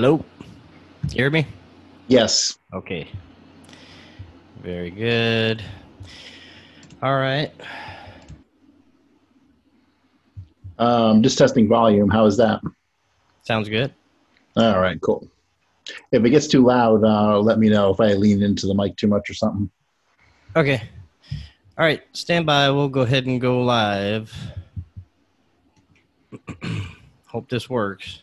Hello? You hear me? Yes. Okay. Very good. All right. Um, just testing volume. How is that? Sounds good. All right, cool. If it gets too loud, uh, let me know if I lean into the mic too much or something. Okay. All right. Stand by. We'll go ahead and go live. Hope this works.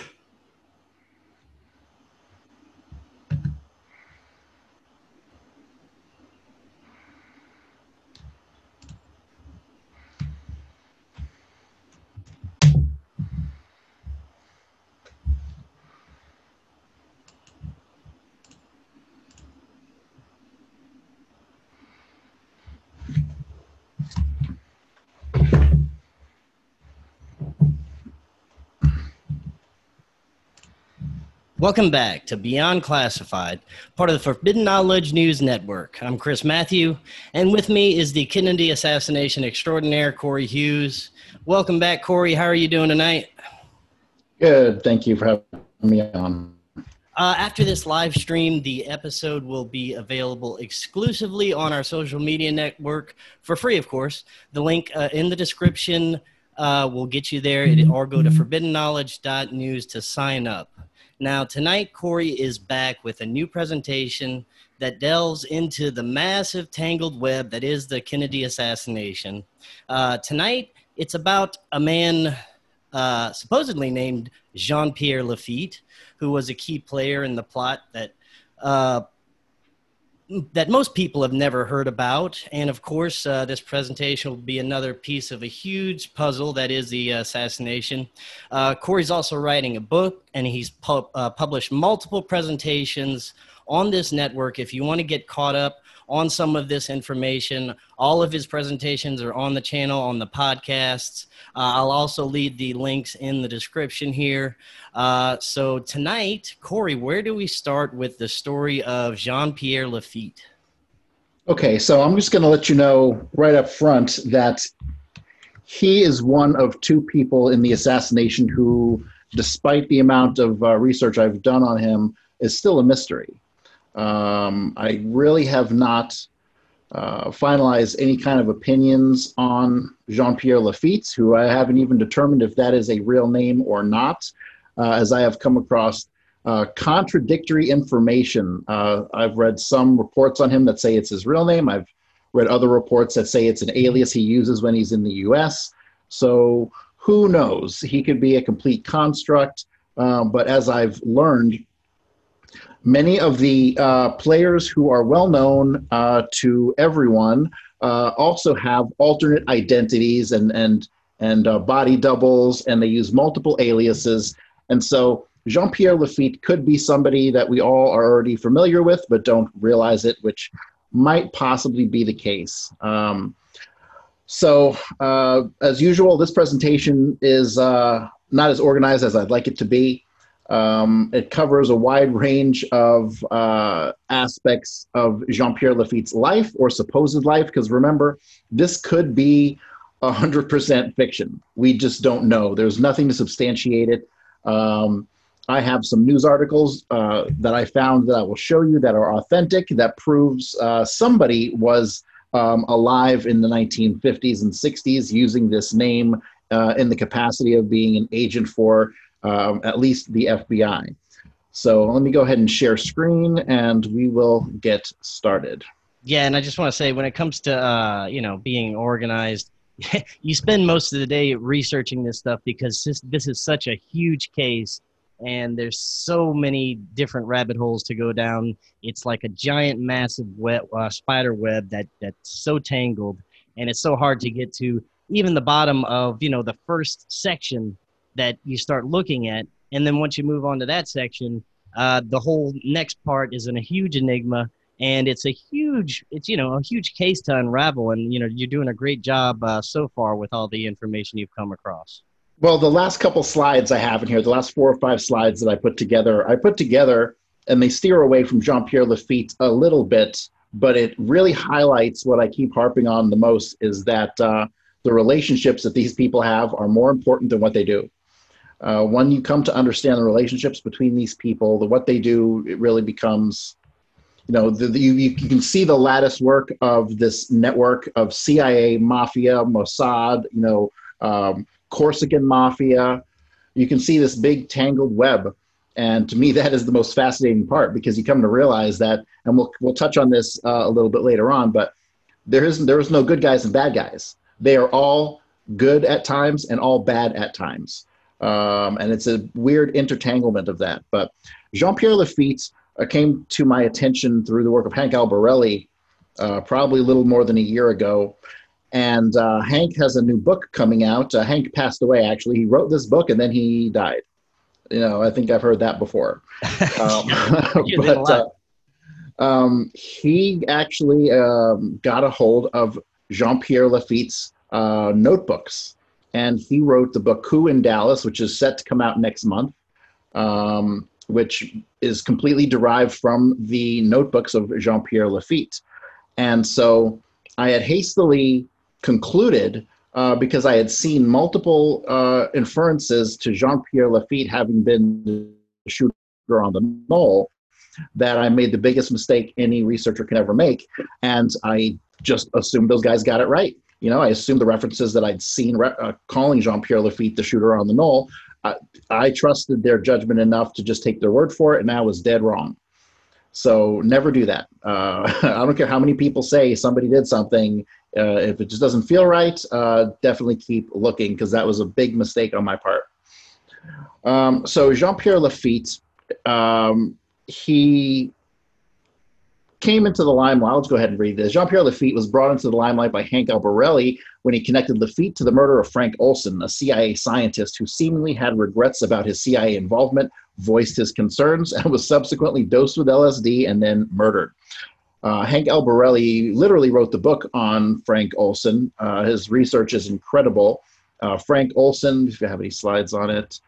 Welcome back to Beyond Classified, part of the Forbidden Knowledge News Network. I'm Chris Matthew, and with me is the Kennedy assassination extraordinaire, Corey Hughes. Welcome back, Corey. How are you doing tonight? Good. Thank you for having me on. Uh, after this live stream, the episode will be available exclusively on our social media network for free, of course. The link uh, in the description uh, will get you there, or go to forbiddenknowledge.news to sign up. Now, tonight, Corey is back with a new presentation that delves into the massive tangled web that is the Kennedy assassination. Uh, tonight, it's about a man uh, supposedly named Jean Pierre Lafitte, who was a key player in the plot that uh, that most people have never heard about. And of course, uh, this presentation will be another piece of a huge puzzle that is the assassination. Uh, Corey's also writing a book, and he's pu- uh, published multiple presentations on this network. If you want to get caught up on some of this information, all of his presentations are on the channel, on the podcasts. Uh, I'll also leave the links in the description here. Uh, so tonight, Corey, where do we start with the story of Jean Pierre Lafitte? Okay, so I'm just going to let you know right up front that he is one of two people in the assassination who, despite the amount of uh, research I've done on him, is still a mystery. Um, I really have not uh, finalized any kind of opinions on Jean Pierre Lafitte, who I haven't even determined if that is a real name or not, uh, as I have come across uh, contradictory information. Uh, I've read some reports on him that say it's his real name. I've read other reports that say it's an alias he uses when he's in the US. So who knows? He could be a complete construct. Um, but as I've learned, many of the uh, players who are well known uh, to everyone uh, also have alternate identities and and and uh, body doubles, and they use multiple aliases. And so Jean Pierre Lafitte could be somebody that we all are already familiar with, but don't realize it, which might possibly be the case. Um, so, uh, as usual, this presentation is uh, not as organized as I'd like it to be. Um, it covers a wide range of uh, aspects of Jean Pierre Lafitte's life or supposed life, because remember, this could be 100% fiction. We just don't know. There's nothing to substantiate it. Um, I have some news articles uh, that I found that I will show you that are authentic, that proves uh, somebody was um, alive in the 1950s and 60s using this name uh, in the capacity of being an agent for um, at least the FBI. So let me go ahead and share screen and we will get started. Yeah, and I just want to say when it comes to uh, you know being organized, you spend most of the day researching this stuff because this, this is such a huge case and there's so many different rabbit holes to go down. It's like a giant, massive web, uh, spider web that that's so tangled, and it's so hard to get to even the bottom of you know the first section that you start looking at, and then once you move on to that section, uh, the whole next part is in a huge enigma, and it's a huge, it's you know a huge case to unravel, and you know you're doing a great job uh, so far with all the information you've come across. Well, the last couple slides I have in here, the last four or five slides that I put together, I put together and they steer away from Jean Pierre Lafitte a little bit, but it really highlights what I keep harping on the most is that uh, the relationships that these people have are more important than what they do. Uh, when you come to understand the relationships between these people, the what they do, it really becomes, you know, the, the, you, you can see the lattice work of this network of CIA, mafia, Mossad, you know, um, Corsican mafia. You can see this big tangled web. And to me, that is the most fascinating part because you come to realize that, and we'll, we'll touch on this uh, a little bit later on, but there is, there is no good guys and bad guys. They are all good at times and all bad at times. Um, and it's a weird intertanglement of that. But Jean Pierre Lafitte uh, came to my attention through the work of Hank Albarelli uh, probably a little more than a year ago. And uh, Hank has a new book coming out. Uh, Hank passed away, actually. He wrote this book and then he died. You know, I think I've heard that before. Um, but uh, um, he actually um, got a hold of Jean Pierre Lafitte's uh, notebooks. And he wrote the book Coup in Dallas, which is set to come out next month, um, which is completely derived from the notebooks of Jean Pierre Lafitte. And so I had hastily concluded uh, because I had seen multiple uh, inferences to Jean Pierre Lafitte having been the shooter on the knoll that I made the biggest mistake any researcher can ever make. And I just assumed those guys got it right. You know, I assumed the references that I'd seen re- uh, calling Jean Pierre Lafitte the shooter on the knoll. I, I trusted their judgment enough to just take their word for it, and I was dead wrong. So never do that. Uh, I don't care how many people say somebody did something. Uh, if it just doesn't feel right, uh, definitely keep looking because that was a big mistake on my part. Um, so Jean Pierre Lafitte, um, he came into the limelight. Let's go ahead and read this. Jean Pierre Lafitte was brought into the limelight by Hank Albarelli when he connected Lafitte to the murder of Frank Olson, a CIA scientist who seemingly had regrets about his CIA involvement, voiced his concerns, and was subsequently dosed with LSD and then murdered. Uh, Hank Albarelli literally wrote the book on Frank Olson. Uh, his research is incredible. Uh, Frank Olson, if you have any slides on it,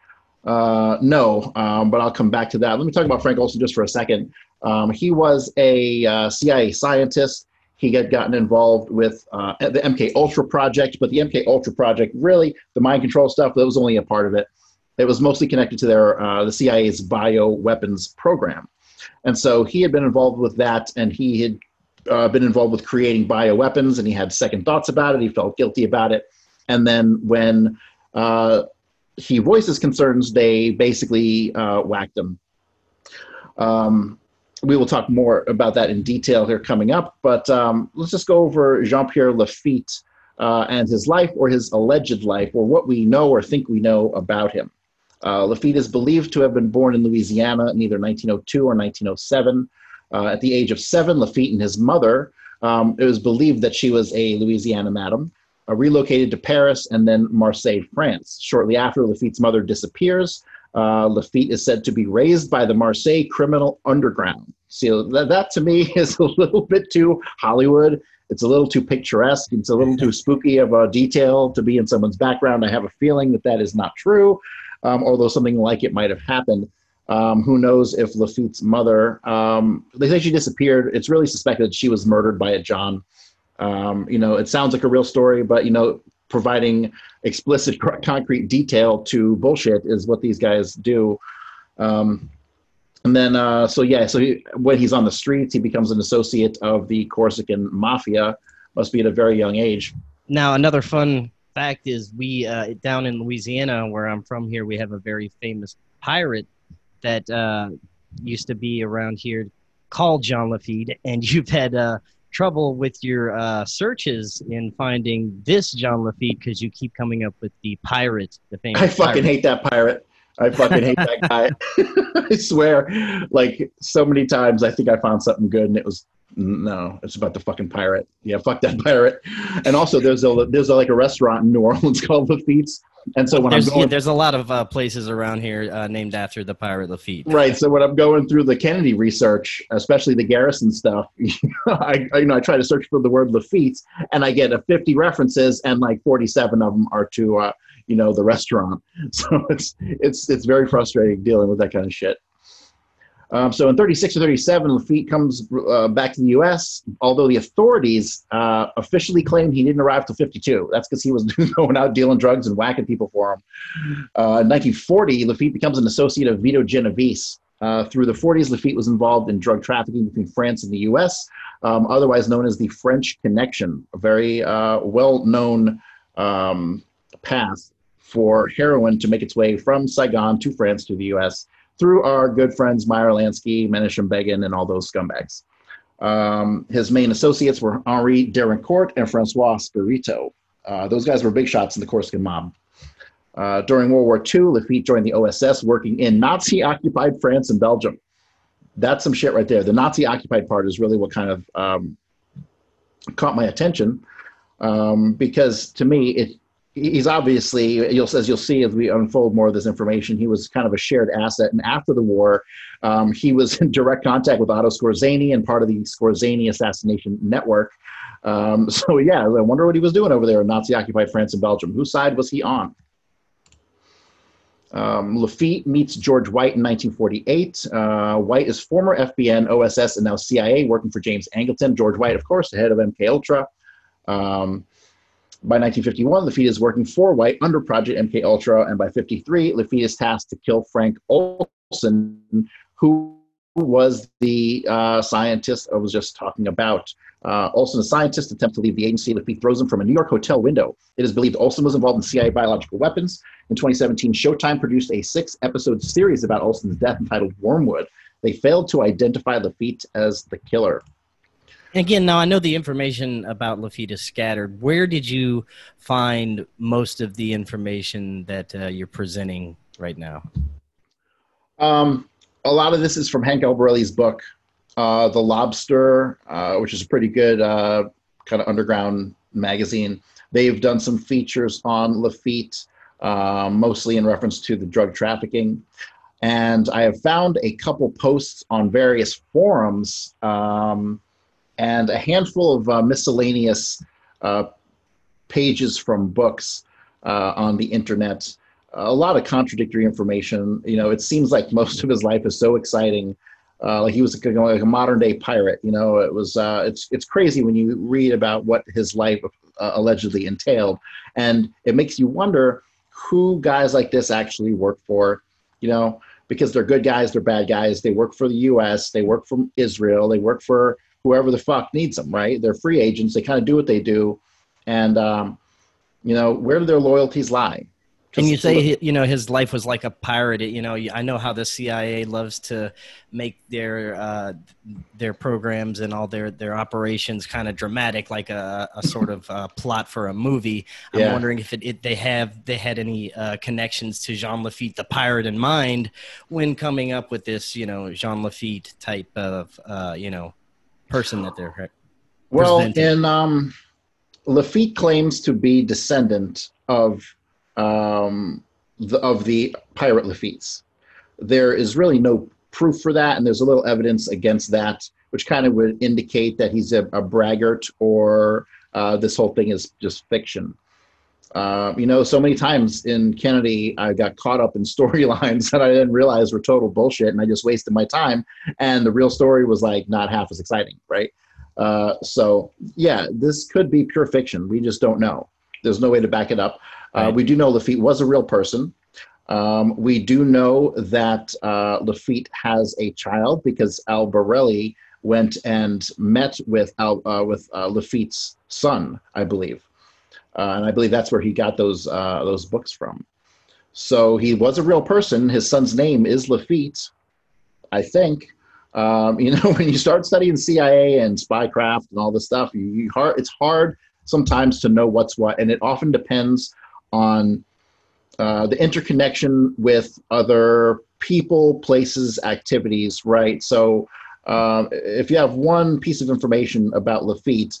uh, no, um, but I'll come back to that. Let me talk about Frank Olson just for a second. Um, he was a uh, CIA scientist. He had gotten involved with uh, the MK Ultra project, but the MK Ultra project, really, the mind control stuff, that was only a part of it. It was mostly connected to their uh, the CIA's bio weapons program, and so he had been involved with that, and he had uh, been involved with creating bio weapons, and he had second thoughts about it. He felt guilty about it, and then when uh, he voices concerns, they basically uh, whacked him. Um, we will talk more about that in detail here coming up, but um, let's just go over Jean Pierre Lafitte uh, and his life or his alleged life or what we know or think we know about him. Uh, Lafitte is believed to have been born in Louisiana in either 1902 or 1907. Uh, at the age of seven, Lafitte and his mother, um, it was believed that she was a Louisiana madam, uh, relocated to Paris and then Marseille, France. Shortly after, Lafitte's mother disappears. Uh, Lafitte is said to be raised by the Marseille criminal underground. So that, that to me is a little bit too Hollywood. It's a little too picturesque. It's a little too spooky of a detail to be in someone's background. I have a feeling that that is not true, um, although something like it might have happened. Um, who knows if Lafitte's mother, um, they say she disappeared. It's really suspected she was murdered by a John. Um, you know, it sounds like a real story, but you know, providing explicit, concrete detail to bullshit is what these guys do. And then, uh, so yeah, so he, when he's on the streets, he becomes an associate of the Corsican mafia. Must be at a very young age. Now, another fun fact is we uh, down in Louisiana, where I'm from here, we have a very famous pirate that uh, used to be around here called John Lafitte, and you've had uh, trouble with your uh, searches in finding this John Lafitte because you keep coming up with the pirate, the famous. I fucking pirate. hate that pirate. I fucking hate that guy. I swear, like so many times, I think I found something good, and it was no, it's about the fucking pirate. Yeah, fuck that pirate. And also, there's a there's a, like a restaurant in New Orleans called Lafitte's, and so when there's, I'm going, yeah, there's a lot of uh, places around here uh, named after the pirate Lafitte. Right. So when I'm going through the Kennedy research, especially the Garrison stuff, I, you know I try to search for the word Lafitte, and I get a 50 references, and like 47 of them are to uh, you know the restaurant. So it's it's it's very frustrating dealing with that kind of shit. Um, so in 36 or 37, Lafitte comes uh, back to the U.S., although the authorities uh, officially claim he didn't arrive till 52. That's because he was going out dealing drugs and whacking people for him. Uh, in 1940, Lafitte becomes an associate of Vito Genovese. Uh, through the 40s, Lafitte was involved in drug trafficking between France and the U.S., um, otherwise known as the French Connection, a very uh, well-known um, path for heroin to make its way from Saigon to France to the U.S through our good friends Meyer Lansky, Menachem Begin, and all those scumbags. Um, his main associates were Henri Déricourt and Francois Spirito. Uh, those guys were big shots in the Corsican mob. Uh, during World War II, Lafitte joined the OSS working in Nazi occupied France and Belgium. That's some shit right there. The Nazi occupied part is really what kind of um, caught my attention um, because to me, it, he's obviously you'll as you'll see as we unfold more of this information he was kind of a shared asset and after the war um, he was in direct contact with otto skorzeny and part of the skorzeny assassination network um, so yeah i wonder what he was doing over there in nazi occupied france and belgium whose side was he on um, Lafitte meets George White in 1948. Uh, White is former FBN, OSS, and now CIA, working for James Angleton. George White, of course, the head of MK Ultra. Um, by 1951, Lafitte is working for White under Project MK Ultra, and by 53, Lafitte is tasked to kill Frank Olson, who was the uh, scientist I was just talking about. Uh, Olson, a scientist, attempts to leave the agency. Lafitte throws him from a New York hotel window. It is believed Olson was involved in CIA biological weapons. In 2017, Showtime produced a six-episode series about Olson's death entitled Wormwood. They failed to identify Lafitte as the killer. Again, now I know the information about Lafitte is scattered. Where did you find most of the information that uh, you're presenting right now? Um, a lot of this is from Hank Albarelli's book, uh, The Lobster, uh, which is a pretty good uh, kind of underground magazine. They've done some features on Lafitte, uh, mostly in reference to the drug trafficking. And I have found a couple posts on various forums. Um, and a handful of uh, miscellaneous uh, pages from books uh, on the internet. A lot of contradictory information. You know, it seems like most of his life is so exciting. Uh, like he was like a modern day pirate. You know, it was uh, it's it's crazy when you read about what his life allegedly entailed, and it makes you wonder who guys like this actually work for. You know, because they're good guys, they're bad guys. They work for the U.S., they work for Israel, they work for whoever the fuck needs them, right? They're free agents. They kind of do what they do. And, um, you know, where do their loyalties lie? Can you say you know his life was like a pirate? You know, I know how the CIA loves to make their uh, their programs and all their their operations kind of dramatic, like a, a sort of uh, plot for a movie. I'm yeah. wondering if it, it, they have they had any uh, connections to Jean Lafitte, the pirate, in mind when coming up with this, you know, Jean Lafitte type of uh, you know person that they're right. well in um, Lafitte claims to be descendant of um, the, of the pirate Lafittes. There is really no proof for that, and there's a little evidence against that, which kind of would indicate that he's a, a braggart or uh, this whole thing is just fiction. Uh, you know, so many times in Kennedy, I got caught up in storylines that I didn't realize were total bullshit, and I just wasted my time. And the real story was like not half as exciting, right? Uh, so yeah, this could be pure fiction. We just don't know. There's no way to back it up. Uh, right. We do know Lafitte was a real person. Um, we do know that uh, Lafitte has a child because Al Albarelli went and met with Al, uh, with uh, Lafitte's son, I believe uh, and I believe that's where he got those uh, those books from. So he was a real person. His son's name is Lafitte, I think. Um, you know, when you start studying CIA and spycraft and all this stuff, you, you hard, it's hard sometimes to know what's what, and it often depends on uh, the interconnection with other people, places, activities, right? So um, if you have one piece of information about Lafitte,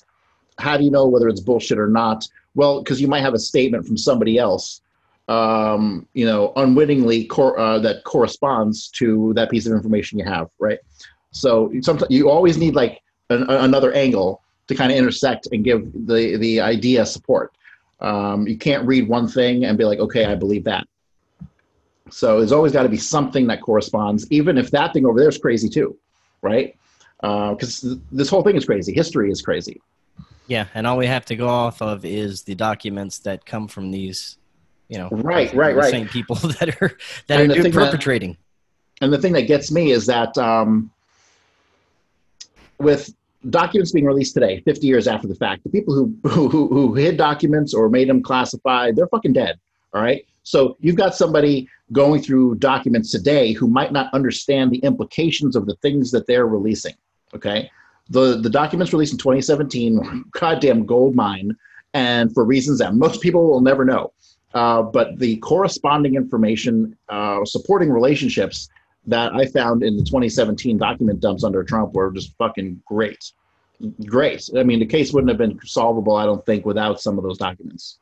how do you know whether it's bullshit or not? Well, because you might have a statement from somebody else, um, you know, unwittingly cor- uh, that corresponds to that piece of information you have, right? So sometimes you always need like an, another angle to kind of intersect and give the the idea support. Um, you can't read one thing and be like, okay, I believe that. So there's always got to be something that corresponds, even if that thing over there is crazy too, right? Because uh, this whole thing is crazy. History is crazy. Yeah, and all we have to go off of is the documents that come from these, you know, right, right, right, same people that are that and are perpetrating. That, and the thing that gets me is that um, with documents being released today, 50 years after the fact, the people who, who, who hid documents or made them classified, they're fucking dead. All right. So you've got somebody going through documents today who might not understand the implications of the things that they're releasing. Okay. The, the documents released in 2017, goddamn gold mine, and for reasons that most people will never know. Uh, but the corresponding information uh, supporting relationships that I found in the 2017 document dumps under Trump were just fucking great. Great. I mean, the case wouldn't have been solvable, I don't think, without some of those documents.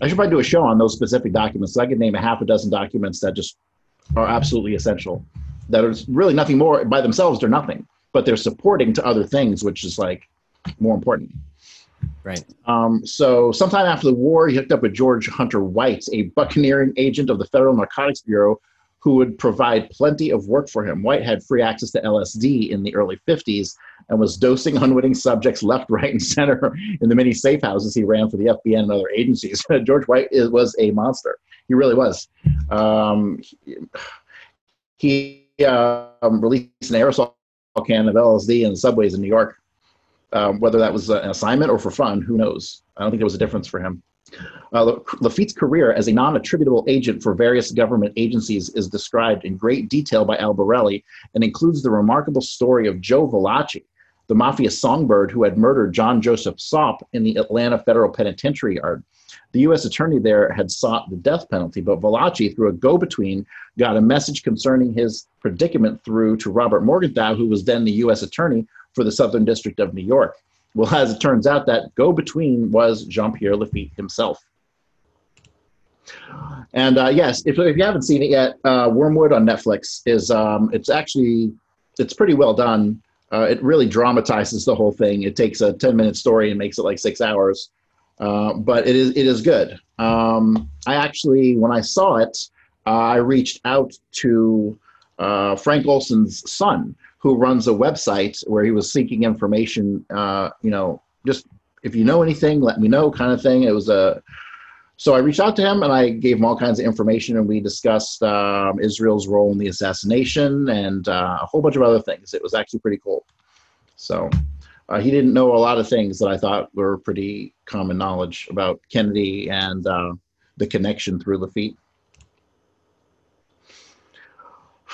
I should probably do a show on those specific documents. I could name a half a dozen documents that just are absolutely essential. That are really nothing more by themselves. They're nothing, but they're supporting to other things, which is like more important. Right. Um, so, sometime after the war, he hooked up with George Hunter White, a buccaneering agent of the Federal Narcotics Bureau, who would provide plenty of work for him. White had free access to LSD in the early 50s and was dosing unwitting subjects left, right, and center in the many safe houses he ran for the FBI and other agencies. George White was a monster. He really was. Um, he um, released an aerosol can of LSD in the subways in New York. Um, whether that was an assignment or for fun, who knows? I don't think there was a difference for him. Uh, Lafitte's career as a non-attributable agent for various government agencies is described in great detail by Albarelli and includes the remarkable story of Joe Valachi, the mafia songbird who had murdered John Joseph Saupp in the Atlanta Federal Penitentiary. The U.S. attorney there had sought the death penalty, but Valachi, through a go-between, got a message concerning his predicament through to Robert Morgenthau, who was then the U.S. attorney for the Southern District of New York. Well, as it turns out, that go between was Jean Pierre Lafitte himself. And uh, yes, if, if you haven't seen it yet, uh, Wormwood on Netflix is um, it's actually it's pretty well done. Uh, it really dramatizes the whole thing. It takes a ten minute story and makes it like six hours, uh, but it is it is good. Um, I actually, when I saw it, uh, I reached out to uh, Frank Olson's son, who runs a website where he was seeking information. Uh, you know, just if you know anything, let me know, kind of thing. It was a so I reached out to him and I gave him all kinds of information, and we discussed um, Israel's role in the assassination and uh, a whole bunch of other things. It was actually pretty cool. So uh, he didn't know a lot of things that I thought were pretty common knowledge about Kennedy and uh, the connection through Lafitte.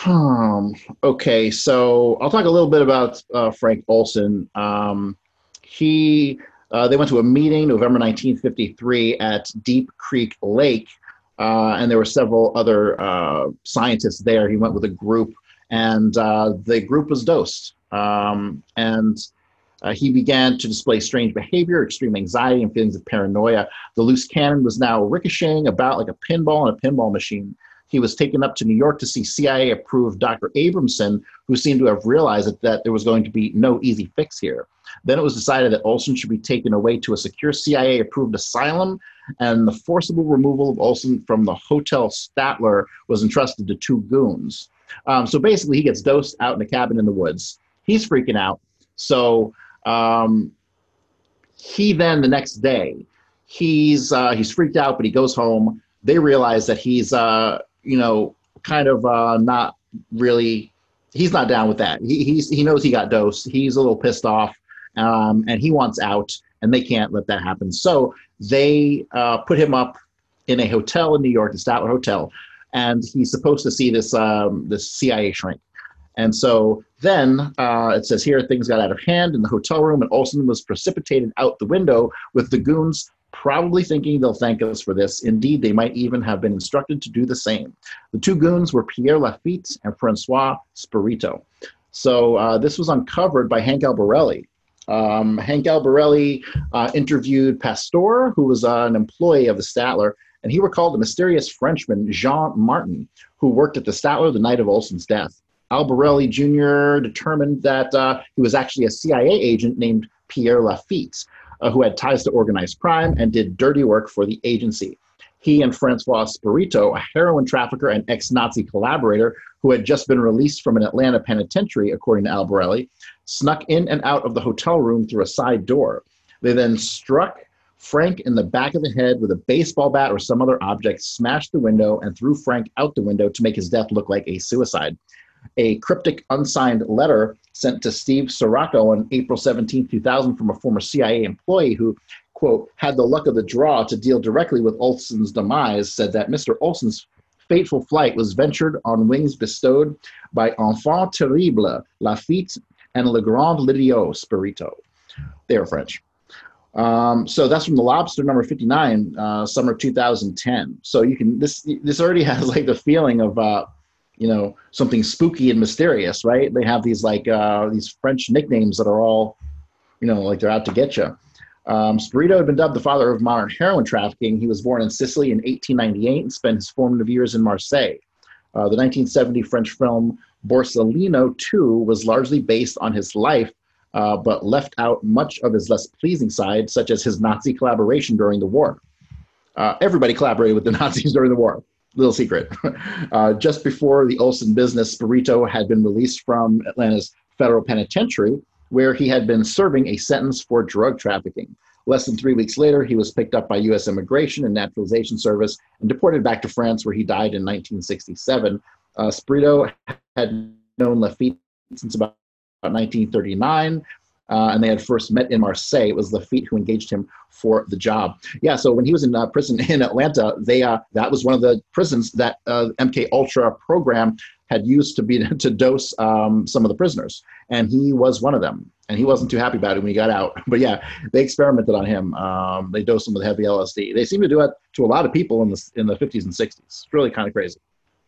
Um, okay, so I'll talk a little bit about uh, Frank Olson. Um, he uh, they went to a meeting November 1953 at Deep Creek Lake, uh, and there were several other uh, scientists there. He went with a group, and the group was dosed. Um, and uh, he began to display strange behavior, extreme anxiety, and feelings of paranoia. The loose cannon was now ricocheting about like a pinball in a pinball machine. He was taken up to New York to see CIA approved Dr. Abramson, who seemed to have realized that, that there was going to be no easy fix here. Then it was decided that Olson should be taken away to a secure CIA approved asylum, and the forcible removal of Olson from the Hotel Statler was entrusted to two goons. Um, so basically, he gets dosed out in a cabin in the woods. He's freaking out. So um, he then, the next day, he's uh, he's freaked out, but he goes home. They realize that he's uh, you know kind of uh, not really. He's not down with that. He, he's he knows he got dosed. He's a little pissed off um, and he wants out, and they can't let that happen. So they uh, put him up in a hotel in New York, the Statler Hotel, and he's supposed to see this um, this CIA shrink. And so then uh, it says here things got out of hand in the hotel room, and Olson was precipitated out the window with the goons probably thinking they'll thank us for this. Indeed, they might even have been instructed to do the same. The two goons were Pierre Lafitte and Francois Spirito. So uh, this was uncovered by Hank Albarelli, um, Hank Albarelli uh, interviewed Pastore, who was uh, an employee of the Statler, and he recalled the mysterious Frenchman, Jean Martin, who worked at the Statler the night of Olson's death. Albarelli Jr. determined that uh, he was actually a CIA agent named Pierre Lafitte, uh, who had ties to organized crime and did dirty work for the agency. he and Francois Spirito, a heroin trafficker and ex Nazi collaborator who had just been released from an Atlanta penitentiary, according to Albarelli, snuck in and out of the hotel room through a side door. They then struck Frank in the back of the head with a baseball bat or some other object, smashed the window, and threw Frank out the window to make his death look like a suicide. A cryptic unsigned letter sent to Steve Saracco on April 17, 2000, from a former CIA employee who, quote, had the luck of the draw to deal directly with Olson's demise, said that Mr. Olson's fateful flight was ventured on wings bestowed by Enfant Terrible, Lafitte, and Le Grand Lydiot Spirito. They are French. Um, so that's from the Lobster number 59, uh, summer 2010. So you can this this already has like the feeling of uh, you know something spooky and mysterious, right? They have these like uh, these French nicknames that are all you know like they're out to get you. Um, Spirito had been dubbed the father of modern heroin trafficking. He was born in Sicily in 1898 and spent his formative years in Marseille. Uh, the 1970 French film Borsalino 2 was largely based on his life uh, but left out much of his less pleasing side, such as his Nazi collaboration during the war. Uh, everybody collaborated with the Nazis during the war. Little secret. uh, just before the Olson business, Spirito had been released from Atlanta's federal penitentiary, where he had been serving a sentence for drug trafficking. Less than three weeks later, he was picked up by U.S. Immigration and Naturalization Service and deported back to France, where he died in 1967. Uh, Spirito had known Lafitte since about 1939. Uh, and they had first met in Marseille. It was Lafitte who engaged him for the job. Yeah, so when he was in uh, prison in Atlanta, they uh, that was one of the prisons that uh, MK Ultra program had used to be to dose um, some of the prisoners, and he was one of them. And he wasn't too happy about it when he got out. But yeah, they experimented on him. Um, they dosed him with heavy LSD. They seem to do it to a lot of people in the in the 50s and 60s. It's really kind of crazy.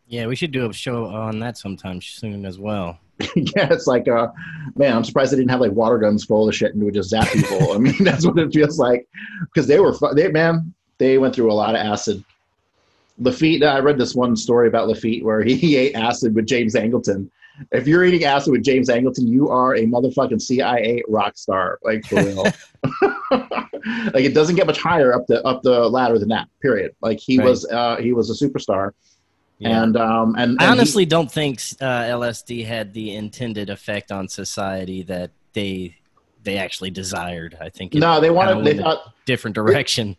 Yeah, we should do a show on that sometime soon as well. yeah, it's like, uh, man, I'm surprised they didn't have like water guns full of shit and would just zap people. I mean, that's what it feels like because they were, they man, they went through a lot of acid. Lafitte, I read this one story about Lafitte where he, he ate acid with James Angleton. If you're eating acid with James Angleton, you are a motherfucking CIA rock star, like for real. like it doesn't get much higher up the up the ladder than that. Period. Like he right. was uh, he was a superstar. Yeah. And um, and, and I honestly he, don't think uh, LSD had the intended effect on society that they they actually desired. I think no, they wanted they thought different direction. It,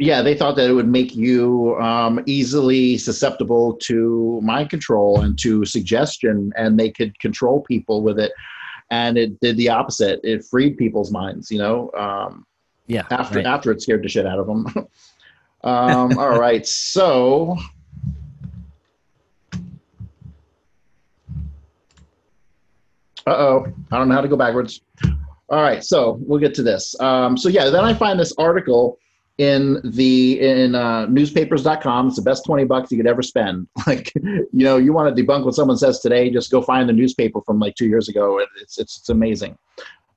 yeah, they thought that it would make you um, easily susceptible to mind control and to suggestion, and they could control people with it. And it did the opposite. It freed people's minds. You know. Um, yeah. After right. after it scared the shit out of them. um, all right, so Uh oh, I don't know how to go backwards. All right, so we'll get to this. Um, so yeah, then I find this article in the in uh, newspapers.com. It's the best twenty bucks you could ever spend. Like, you know, you want to debunk what someone says today, just go find the newspaper from like two years ago. It's it's, it's amazing.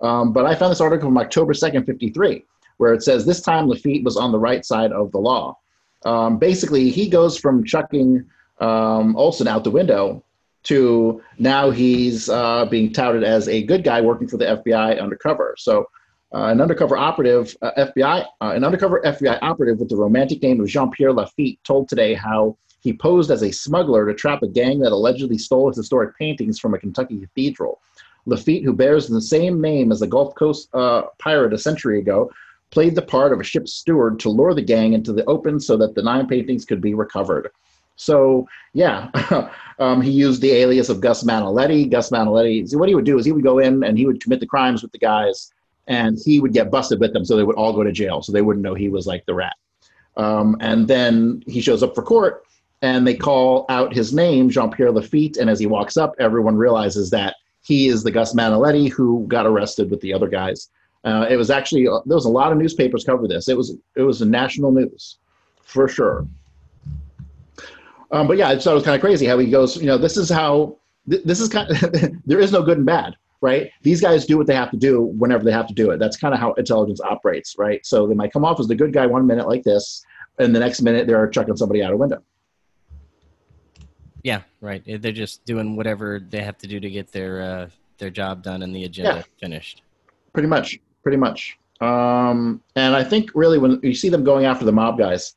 Um, but I found this article from October second, fifty three, where it says this time Lafitte was on the right side of the law. Um, basically, he goes from chucking um, Olson out the window to now he's uh, being touted as a good guy working for the FBI undercover. So, uh, an undercover operative, uh, FBI, uh, an undercover FBI operative with the romantic name of Jean-Pierre Lafitte told today how he posed as a smuggler to trap a gang that allegedly stole his historic paintings from a Kentucky cathedral. Lafitte, who bears the same name as the Gulf Coast uh, pirate a century ago, played the part of a ship's steward to lure the gang into the open so that the nine paintings could be recovered. So yeah, um, he used the alias of Gus Manaletti. Gus Manaletti. So what he would do is he would go in and he would commit the crimes with the guys, and he would get busted with them, so they would all go to jail, so they wouldn't know he was like the rat. Um, and then he shows up for court, and they call out his name, Jean Pierre Lafitte. And as he walks up, everyone realizes that he is the Gus Manaletti who got arrested with the other guys. Uh, it was actually uh, there was a lot of newspapers cover this. It was it was national news, for sure. Um, but yeah, I thought it was kind of crazy how he goes, you know, this is how, th- this is kind of, there is no good and bad, right? These guys do what they have to do whenever they have to do it. That's kind of how intelligence operates, right? So they might come off as the good guy one minute like this, and the next minute they're chucking somebody out a window. Yeah, right. They're just doing whatever they have to do to get their uh, their job done and the agenda yeah. finished. Pretty much, pretty much. Um, and I think really when you see them going after the mob guys,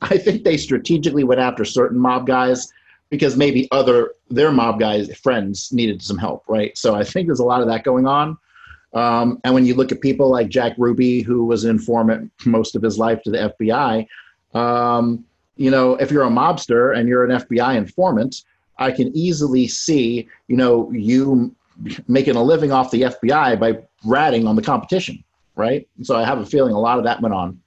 I think they strategically went after certain mob guys because maybe other their mob guys friends needed some help, right? So I think there's a lot of that going on. Um, and when you look at people like Jack Ruby, who was an informant most of his life to the FBI, um, you know, if you're a mobster and you're an FBI informant, I can easily see, you know, you making a living off the FBI by ratting on the competition, right? So I have a feeling a lot of that went on.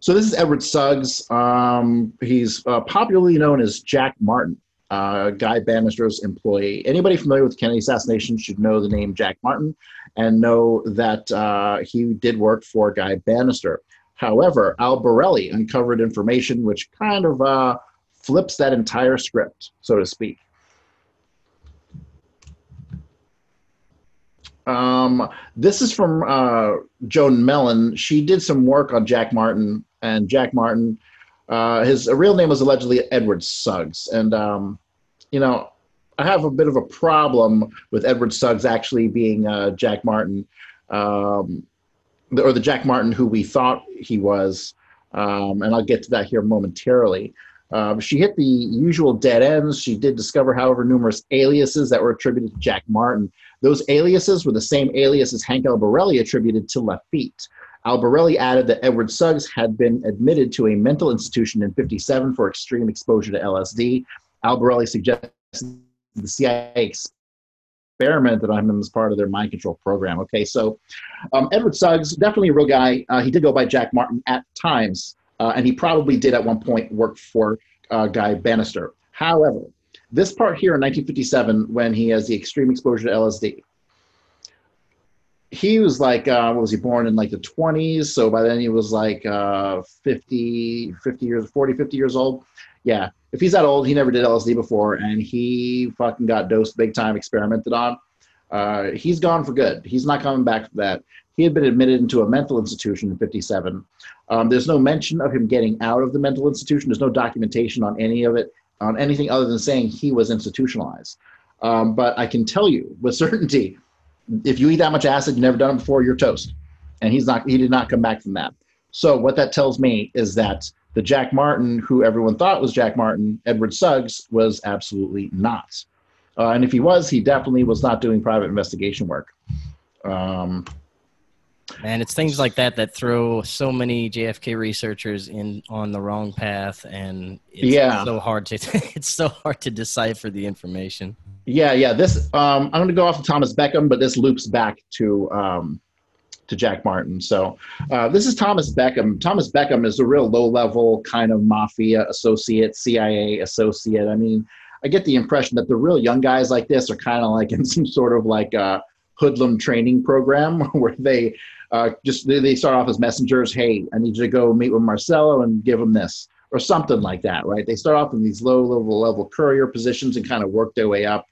So this is Edward Suggs. Um, he's uh, popularly known as Jack Martin, uh, Guy Banister's employee. Anybody familiar with Kennedy assassination should know the name Jack Martin and know that uh, he did work for Guy Banister. However, Albarelli uncovered information which kind of uh, flips that entire script, so to speak. Um, this is from uh, Joan Mellen. She did some work on Jack Martin, and Jack Martin, uh, his real name was allegedly Edward Suggs. And, um, you know, I have a bit of a problem with Edward Suggs actually being uh, Jack Martin, um, or the Jack Martin who we thought he was. Um, and I'll get to that here momentarily. Um, she hit the usual dead ends. She did discover, however, numerous aliases that were attributed to Jack Martin. Those aliases were the same aliases Hank Albarelli attributed to Lafitte. Albarelli added that Edward Suggs had been admitted to a mental institution in 57 for extreme exposure to LSD. Albarelli suggested the CIA experimented on him as part of their mind control program. Okay, so um, Edward Suggs, definitely a real guy. Uh, he did go by Jack Martin at times, uh, and he probably did at one point work for uh, Guy Banister. However, this part here in 1957, when he has the extreme exposure to LSD, he was like, uh, what was he born in like the 20s? So by then he was like uh, 50, 50 years, 40, 50 years old. Yeah, if he's that old, he never did LSD before, and he fucking got dosed big time, experimented on. Uh, he's gone for good. He's not coming back for that. He had been admitted into a mental institution in 57. Um, there's no mention of him getting out of the mental institution. There's no documentation on any of it on anything other than saying he was institutionalized. Um, but I can tell you with certainty, if you eat that much acid, you've never done it before, you're toast. And he's not. He did not come back from that. So what that tells me is that the Jack Martin, who everyone thought was Jack Martin, Edward Suggs, was absolutely not. Uh, and if he was, he definitely was not doing private investigation work. Um, and it's things like that that throw so many JFK researchers in on the wrong path, and it's yeah. so hard to it's so hard to decipher the information. Yeah, yeah. This um, I'm going to go off of Thomas Beckham, but this loops back to um, to Jack Martin. So uh, this is Thomas Beckham. Thomas Beckham is a real low level kind of mafia associate, CIA associate. I mean, I get the impression that the real young guys like this are kind of like in some sort of like a hoodlum training program where they uh, just they, start off as messengers. Hey, I need you to go meet with Marcello and give him this or something like that, right? They start off in these low level level courier positions and kind of work their way up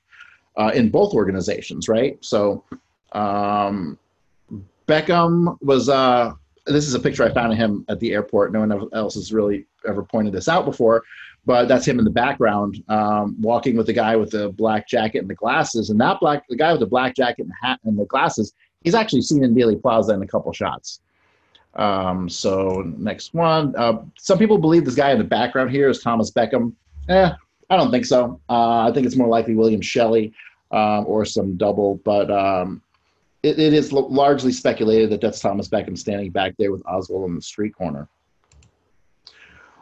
uh, in both organizations, right? So um, Beckham was. Uh, this is a picture I found of him at the airport. No one else has really ever pointed this out before, but that's him in the background, um, walking with the guy with the black jacket and the glasses. And that black, the guy with the black jacket and the hat and the glasses, he's actually seen in Dealey Plaza in a couple shots. Um, so next one. Uh, some people believe this guy in the background here is Thomas Beckham. Eh, I don't think so. Uh, I think it's more likely William Shelley um, or some double, but um, it, it is l- largely speculated that that's Thomas Beckham standing back there with Oswald on the street corner.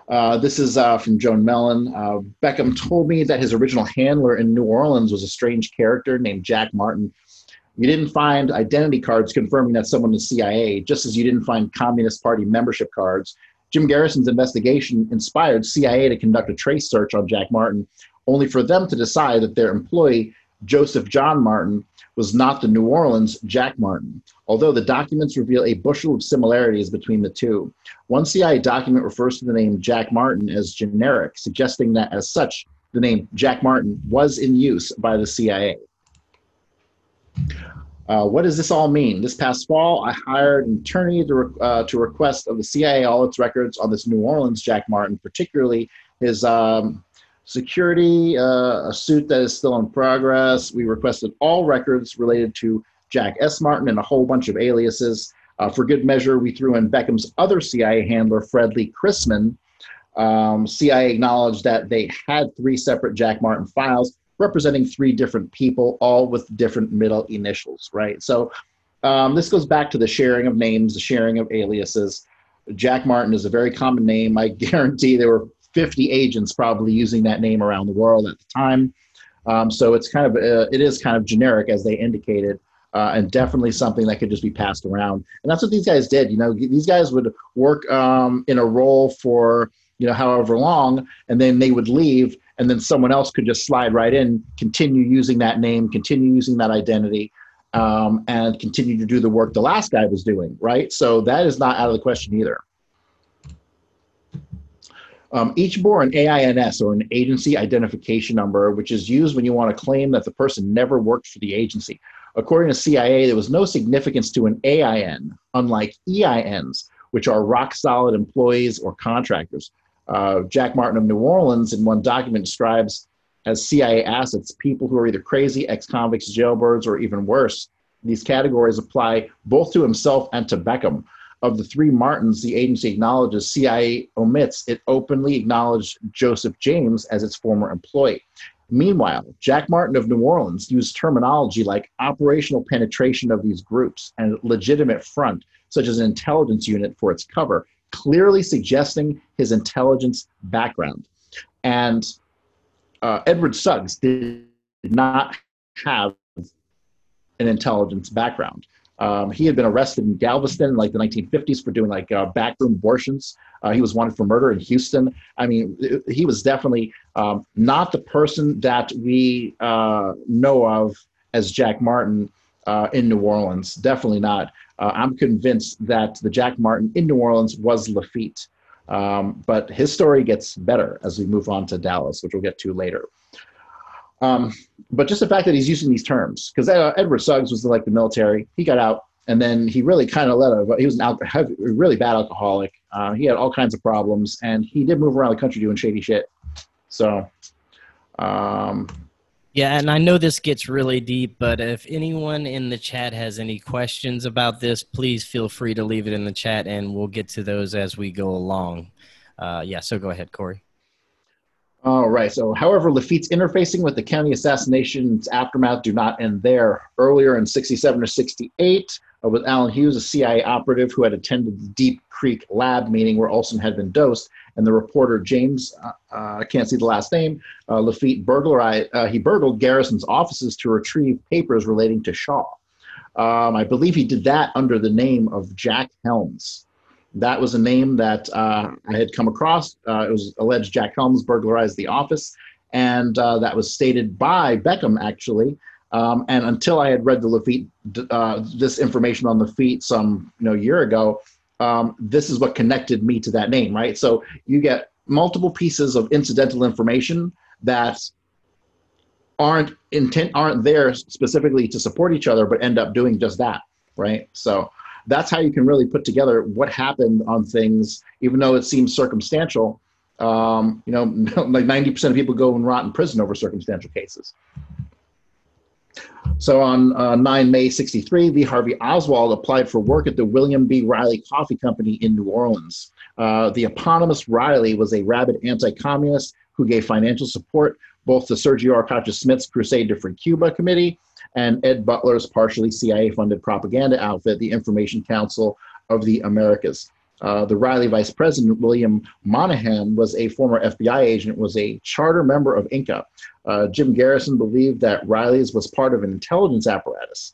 Uh, this is uh, from Joan Mellen. Uh, Beckham told me that his original handler in New Orleans was a strange character named Jack Martin you didn't find identity cards confirming that someone was CIA, just as you didn't find Communist Party membership cards. Jim Garrison's investigation inspired CIA to conduct a trace search on Jack Martin, only for them to decide that their employee, Joseph John Martin, was not the New Orleans Jack Martin, although the documents reveal a bushel of similarities between the two. One CIA document refers to the name Jack Martin as generic, suggesting that as such, the name Jack Martin was in use by the CIA. Uh, what does this all mean? This past fall, I hired an attorney to, re- uh, to request of the CIA all its records on this New Orleans Jack Martin, particularly his um, security, uh, a suit that is still in progress. We requested all records related to Jack S. Martin and a whole bunch of aliases. Uh, for good measure, we threw in Beckham's other CIA handler, Fred Lee Crisman. Um, CIA acknowledged that they had three separate Jack Martin files representing three different people, all with different middle initials, right? So um, this goes back to the sharing of names, the sharing of aliases. Jack Martin is a very common name. I guarantee there were 50 agents probably using that name around the world at the time. Um, so it's kind of uh, it is kind of generic as they indicated, uh, and definitely something that could just be passed around. And that's what these guys did. You know, these guys would work um, in a role for you know however long, and then they would leave, and then someone else could just slide right in, continue using that name, continue using that identity. Um, and continue to do the work the last guy was doing, right? So that is not out of the question either. Um, each bore an AINS or an agency identification number, which is used when you want to claim that the person never worked for the agency. According to CIA, there was no significance to an AIN, unlike EINs, which are rock solid employees or contractors. Uh, Jack Martin of New Orleans, in one document, describes as CIA assets people who are either crazy, ex convicts, jailbirds, or even worse. These categories apply both to himself and to Beckham of the three Martins the agency acknowledges, CIA omits, it openly acknowledged Joseph James as its former employee. Meanwhile, Jack Martin of New Orleans used terminology like operational penetration of these groups and legitimate front, such as an intelligence unit for its cover, clearly suggesting his intelligence background. And uh, Edward Suggs did not have an intelligence background. Um, he had been arrested in Galveston in like the 1950s for doing like uh, backroom abortions. Uh, he was wanted for murder in Houston. I mean, he was definitely um, not the person that we uh, know of as Jack Martin uh, in New Orleans. Definitely not. Uh, I'm convinced that the Jack Martin in New Orleans was Lafitte. Um, but his story gets better as we move on to Dallas, which we'll get to later. Um, but just the fact that he's using these terms, because uh, Edward Suggs was like the military, he got out and then he really kind of let a, he was an alcohol, really bad alcoholic. Uh, he had all kinds of problems and he did move around the country doing shady shit. So, um, yeah, and I know this gets really deep, but if anyone in the chat has any questions about this, please feel free to leave it in the chat and we'll get to those as we go along. Uh, yeah, so go ahead, Corey. All right. So, however, Lafitte's interfacing with the Kennedy assassination's aftermath do not end there. Earlier in 67 or 68, uh, with Alan Hughes, a CIA operative who had attended the Deep Creek Lake meeting where Olson had been dosed, and the reporter James, uh, uh I can't see the last name, uh, Lafitte burglarized, uh, he burgled Garrison's offices to retrieve papers relating to Shaw. Um, I believe he did that under the name of Jack Helms. That was a name that uh, I had come across. Uh, it was alleged Jack Helms burglarized the office, and uh, that was stated by Beckham actually. Um, and until I had read the Lafitte, uh, this information on Lafitte some you know year ago, um, this is what connected me to that name, right? So you get multiple pieces of incidental information that aren't intent aren't there specifically to support each other, but end up doing just that, right? So that's how you can really put together what happened on things, even though it seems circumstantial. Um, you know, like 90% of people go and rot in prison over circumstantial cases. So on uh, 9 May 63, Lee Harvey Oswald applied for work at the William B. Reily Coffee Company in New Orleans. Uh, the eponymous Reily was a rabid anti-communist who gave financial support both to Sergio Arcacha Smith's Crusade to Free Cuba Committee and Ed Butler's partially CIA funded propaganda outfit, the Information Council of the Americas. Uh, the Reily vice president, William Monaghan, was a former FBI agent, was a charter member of INCA. Uh, Jim Garrison believed that Reily's was part of an intelligence apparatus.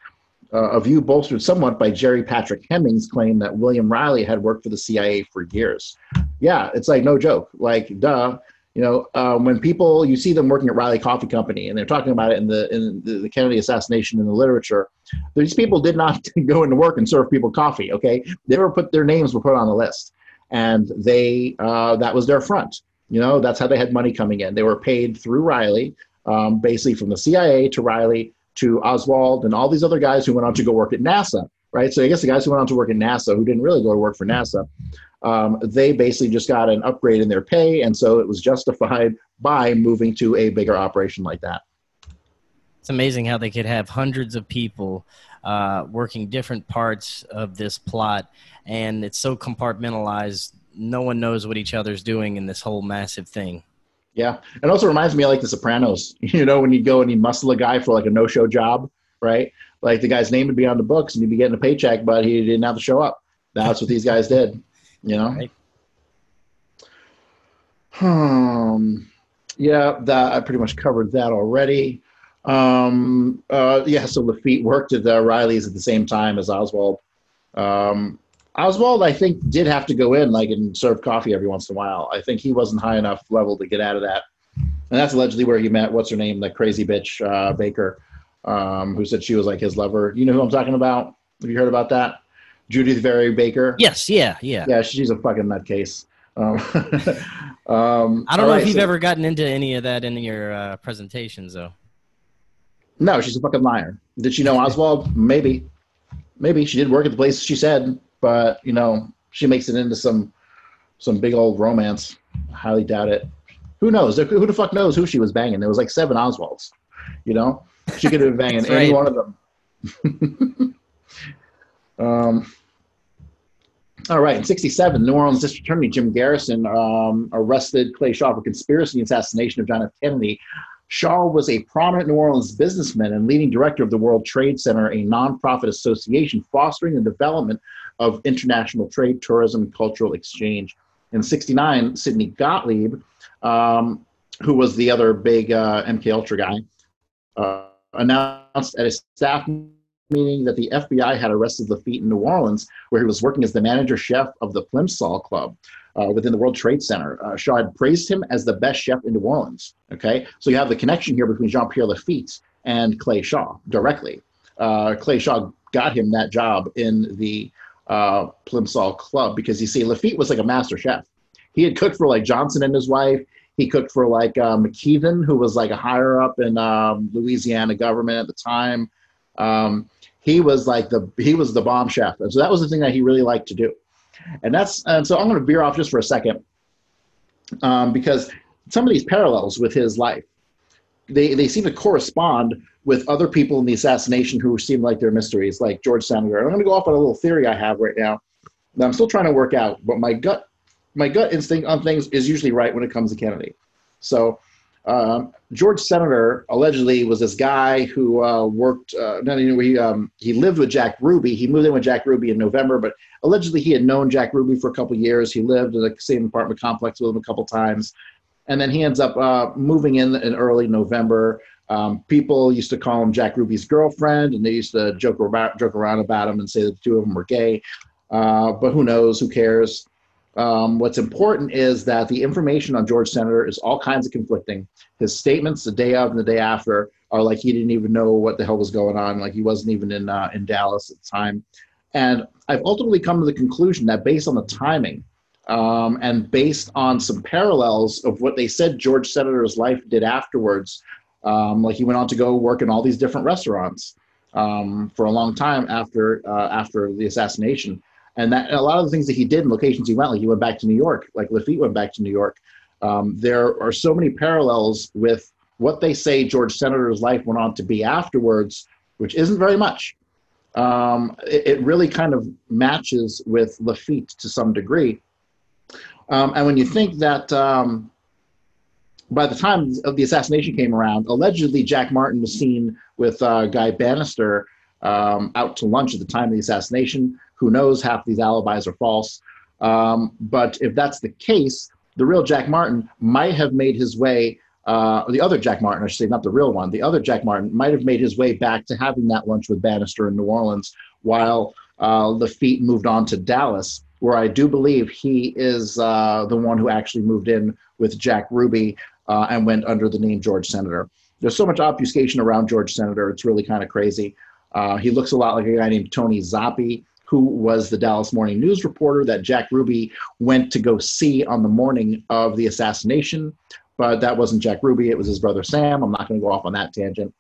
Uh, a view bolstered somewhat by Gerry Patrick Hemming's claim that William Reily had worked for the CIA for years. Yeah, it's like no joke. Like, duh, you know, um, when people you see them working at Reily Coffee Company and they're talking about it in the in the, the Kennedy assassination in the literature, these people did not go into work and serve people coffee. Okay, they were put their names were put on the list, and they uh, that was their front. You know, that's how they had money coming in. They were paid through Reily, um, basically from the CIA to Reily to Oswald and all these other guys who went on to go work at NASA. Right. So I guess the guys who went on to work at NASA who didn't really go to work for NASA um, they basically just got an upgrade in their pay, and so it was justified by moving to a bigger operation like that. It's amazing how they could have hundreds of people uh, working different parts of this plot, and it's so compartmentalized. No one knows what each other's doing in this whole massive thing. Yeah, it also reminds me of like The Sopranos. You know, when you go and you muscle a guy for like a no-show job, right? Like the guy's name would be on the books and he'd be getting a paycheck, but he didn't have to show up. That's what these guys did. You know. Right. Um, yeah, that I pretty much covered that already. Um, uh, yeah, so Lafitte worked at the Reily's at the same time as Oswald. Um, Oswald, I think, did have to go in like and serve coffee every once in a while. I think he wasn't high enough level to get out of that, and that's allegedly where he met what's her name, the crazy bitch uh, Baker, um, who said she was like his lover. You know who I'm talking about? Have you heard about that? Judith Vary Baker. Yes, yeah, yeah, yeah. She's a fucking nutcase. Um, um, I don't know right, if you've so, ever gotten into any of that in your uh, presentations, though. No, she's a fucking liar. Did she know Oswald? Maybe, maybe she did work at the place she said, but you know, she makes it into some some big old romance. I highly doubt it. Who knows? Who the fuck knows who she was banging? There was like seven Oswalds. You know, she could have been banging any one of them. um, all right, in 67, New Orleans District Attorney Jim Garrison um, arrested Clay Shaw for conspiracy and assassination of John F. Kennedy. Shaw was a prominent New Orleans businessman and leading director of the World Trade Center, a nonprofit association fostering the development of international trade, tourism, and cultural exchange. In 69, Sidney Gottlieb, um, who was the other big uh, MK Ultra guy, uh, announced at a staff meeting that the FBI had arrested Lafitte in New Orleans, where he was working as the manager chef of the Plimsoll Club uh, within the World Trade Center. Uh, Shaw had praised him as the best chef in New Orleans. Okay, so you have the connection here between Jean Pierre Lafitte and Clay Shaw directly. Uh, Clay Shaw got him that job in the uh, Plimsoll Club because you see, Lafitte was like a master chef. He had cooked for like Johnson and his wife. He cooked for like uh, who was like a higher up in um, Louisiana government at the time. Um, he was like the he was the bomb chef, and so that was the thing that he really liked to do. And that's and so I'm going to veer off just for a second um, because some of these parallels with his life they they seem to correspond with other people in the assassination who seem like they're mysteries, like George Senator. I'm going to go off on a little theory I have right now that I'm still trying to work out, but my gut my gut instinct on things is usually right when it comes to Kennedy. So um, George Senator allegedly was this guy who uh, worked. Uh, you he um, he lived with Jack Ruby. He moved in with Jack Ruby in November, but allegedly he had known Jack Ruby for a couple years. He lived in the same apartment complex with him a couple times, and then he ends up uh, moving in in early November. Um, people used to call him Jack Ruby's girlfriend, and they used to joke about joke around about him and say that the two of them were gay. Uh, but who knows? Who cares? Um, what's important is that the information on George Senator is all kinds of conflicting. His statements the day of and the day after are like he didn't even know what the hell was going on, like he wasn't even in uh, in Dallas at the time. And I've ultimately come to the conclusion that based on the timing um, and based on some parallels of what they said George Senator's life did afterwards, um, like he went on to go work in all these different restaurants um, for a long time after uh, after the assassination and that and a lot of the things that he did in locations he went, like he went back to New York, like Lafitte went back to New York. Um, there are so many parallels with what they say George Senator's life went on to be afterwards, which isn't very much. Um, it, it, really kind of matches with Lafitte to some degree. Um, and when you think that um, by the time of the assassination came around, allegedly Jack Martin was seen with uh, Guy Banister um, out to lunch at the time of the assassination. Who knows? Half these alibis are false. Um, but if that's the case, the real Jack Martin might have made his way, uh, the other Jack Martin, I should say, not the real one, the other Jack Martin might have made his way back to having that lunch with Banister in New Orleans while uh, Lafitte moved on to Dallas, where I do believe he is uh, the one who actually moved in with Jack Ruby uh, and went under the name George Senator. There's so much obfuscation around George Senator, it's really kind of crazy. Uh, he looks a lot like a guy named Tony Zoppi, who was the Dallas Morning News reporter that Jack Ruby went to go see on the morning of the assassination. But that wasn't Jack Ruby, it was his brother Sam. I'm not going to go off on that tangent.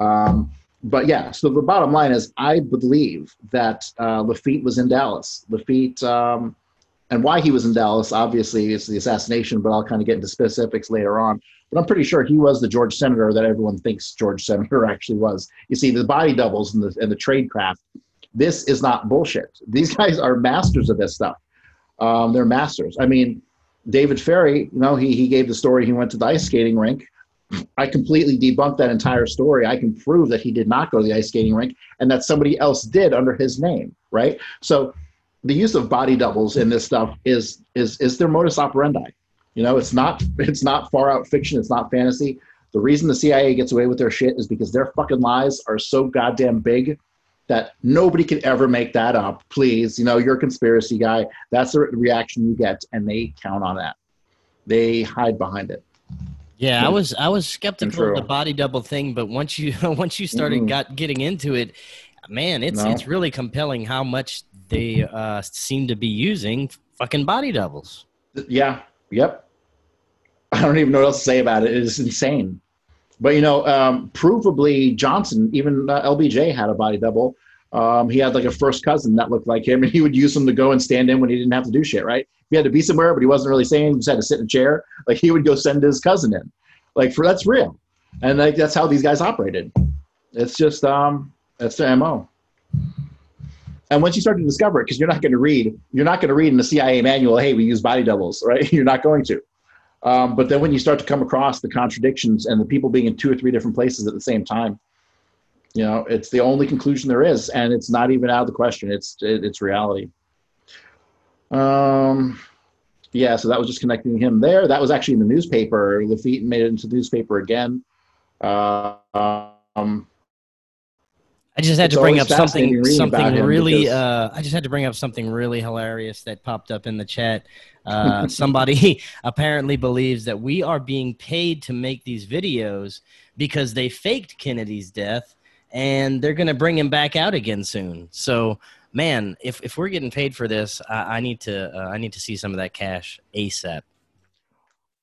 Um, but yeah, so the bottom line is I believe that uh, Lafitte was in Dallas. Lafitte, um, and why he was in Dallas, obviously, is the assassination, but I'll kind of get into specifics later on. but I'm pretty sure he was the George Senator that everyone thinks George Senator actually was. You see, the body doubles and the and the trade craft. This is not bullshit. These guys are masters of this stuff. Um, they're masters. I mean, David Ferrie, you know, he he gave the story. He went to the ice skating rink. I completely debunked that entire story. I can prove that he did not go to the ice skating rink and that somebody else did under his name, right? So the use of body doubles in this stuff is is is their modus operandi. You know, it's not it's not far out fiction. It's not fantasy. The reason the CIA gets away with their shit is because their fucking lies are so goddamn big that nobody can ever make that up. Please, you know, you're a conspiracy guy. That's the reaction you get, and they count on that. They hide behind it. Yeah, I was I was skeptical of the body double thing, but once you once you started mm-hmm. got getting into it, man, it's no. it's really compelling how much they uh, seem to be using fucking body doubles. Yeah. Yep. I don't even know what else to say about it. It is insane. But you know, um, provably Johnson, even uh, LBJ had a body double. Um, he had like a first cousin that looked like him, and he would use him to go and stand in when he didn't have to do shit. Right? He had to be somewhere, but he wasn't really saying, he just had to sit in a chair. Like he would go send his cousin in. Like for that's real, and like that's how these guys operated. It's just um, that's their mo. And once you start to discover it, because you're not going to read, you're not going to read in the CIA manual, hey, we use body doubles, right? You're not going to. Um, but then when you start to come across the contradictions and the people being in two or three different places at the same time, you know, it's the only conclusion there is, and it's not even out of the question. It's it, it's reality. Um, yeah, so that was just connecting him there. That was actually in the newspaper. Lafitte made it into the newspaper again. Uh, um, I just had to bring up something something really. Because... Uh, I just had to bring up something really hilarious that popped up in the chat. Uh, somebody apparently believes that we are being paid to make these videos because they faked Kennedy's death, and they're going to bring him back out again soon. So, man, if if we're getting paid for this, I, I need to uh, I need to see some of that cash asap.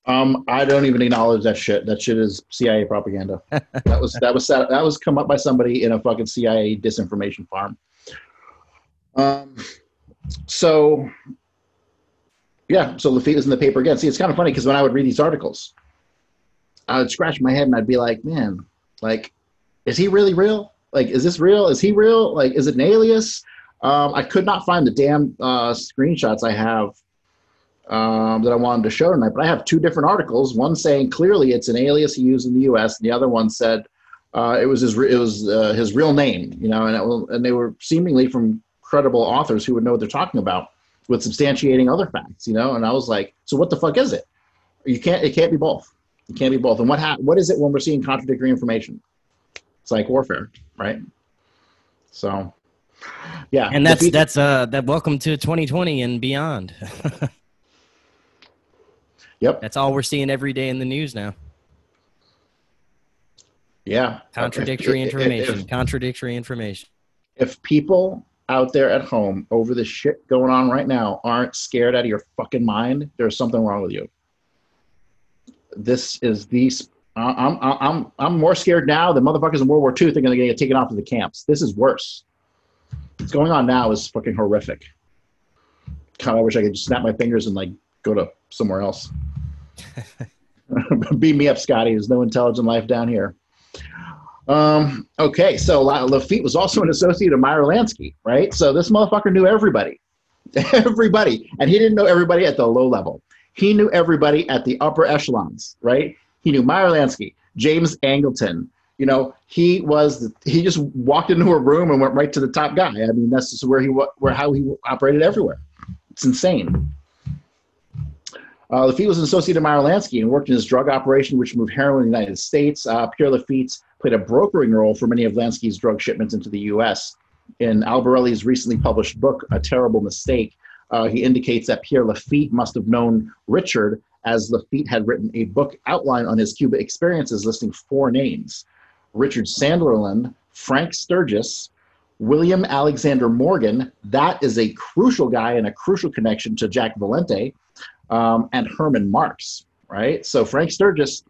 Um, I don't even acknowledge that shit. That shit is CIA propaganda. that was that was that was come up by somebody in a fucking CIA disinformation farm. Um, so yeah, so Lafitte was in the paper again. See, it's kind of funny because when I would read these articles, I would scratch my head and I'd be like, man, like, is he really real? Like, is this real? Is he real? Like, is it an alias? Um, I could not find the damn uh, screenshots I have um, that I wanted to show tonight. But I have two different articles. One saying clearly it's an alias he used in the U.S., and the other one said uh, it was his it was uh, his real name. You know, and it, and they were seemingly from credible authors who would know what they're talking about with substantiating other facts. You know, and I was like, so what the fuck is it? You can't. It can't be both. It can't be both. And what ha- what is it when we're seeing contradictory information? It's like warfare, right? So, yeah. And that's that's uh that welcome to 2020 and beyond. Yep. That's all we're seeing every day in the news now. Yeah. Contradictory if, information. If, contradictory information. If people out there at home over the shit going on right now aren't scared out of your fucking mind, there's something wrong with you. This is these. I'm I'm I'm more scared now than motherfuckers in World War II thinking they're gonna get taken off to the camps. This is worse. What's going on now is fucking horrific. God, I wish I could just snap my fingers and like go to somewhere else. Beat me up, Scotty. There's no intelligent life down here. Um, okay, so Lafitte was also an associate of Meyer Lansky, right? So this motherfucker knew everybody, everybody, and he didn't know everybody at the low level. He knew everybody at the upper echelons, right? He knew Meyer Lansky, James Angleton. You know, he was he just walked into a room and went right to the top guy. I mean, that's just where he where how he operated everywhere. It's insane. Uh, Lafitte was an associate of Meyer Lansky and worked in his drug operation, which moved heroin in the United States. Uh, Pierre Lafitte played a brokering role for many of Lansky's drug shipments into the U.S. In Albarelli's recently published book, A Terrible Mistake, uh, he indicates that Pierre Lafitte must have known Richard, as Lafitte had written a book outline on his Cuba experiences listing four names Richard Sanderland, Frank Sturgis, William Alexander Morgan. That is a crucial guy and a crucial connection to Jack Valente um, and Herman Marks, right? So Frank Sturgis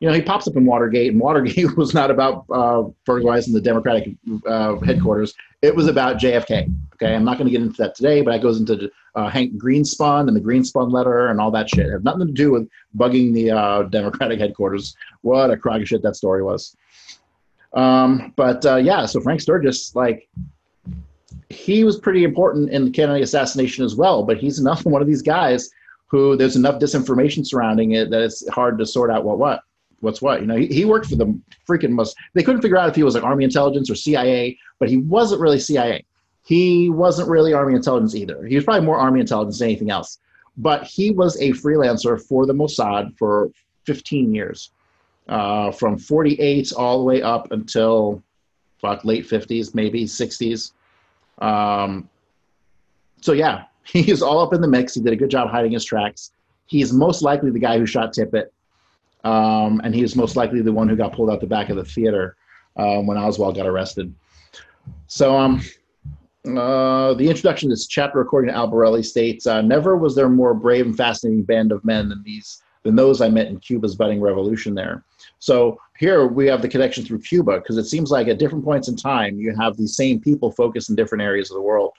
you know, he pops up in Watergate, and Watergate was not about uh, burglarizing the Democratic uh, headquarters. It was about JFK. Okay, I'm not going to get into that today, but it goes into uh, Hank Greenspun and the Greenspun letter and all that shit. It had nothing to do with bugging the uh, Democratic headquarters. What a crock of shit that story was. Um, but uh, yeah, so Frank Sturgis, like, he was pretty important in the Kennedy assassination as well. But he's another one of these guys who there's enough disinformation surrounding it that it's hard to sort out what what what's what. You know, he, he worked for the freaking most. They couldn't figure out if he was like Army intelligence or CIA, but he wasn't really CIA. He wasn't really Army intelligence either. He was probably more Army intelligence than anything else. But he was a freelancer for the Mossad for 15 years, uh, from 48 all the way up until fuck late 50s, maybe 60s. Um, so yeah, he's all up in the mix. He did a good job hiding his tracks. He's most likely the guy who shot Tippit um, and he was most likely the one who got pulled out the back of the theater um, when Oswald got arrested. So, um, uh, the introduction to this chapter, according to Albarelli, states, uh, "Never was there a more brave and fascinating band of men than these than those I met in Cuba's budding revolution there." So here we have the connection through Cuba because it seems like at different points in time you have these same people focused in different areas of the world.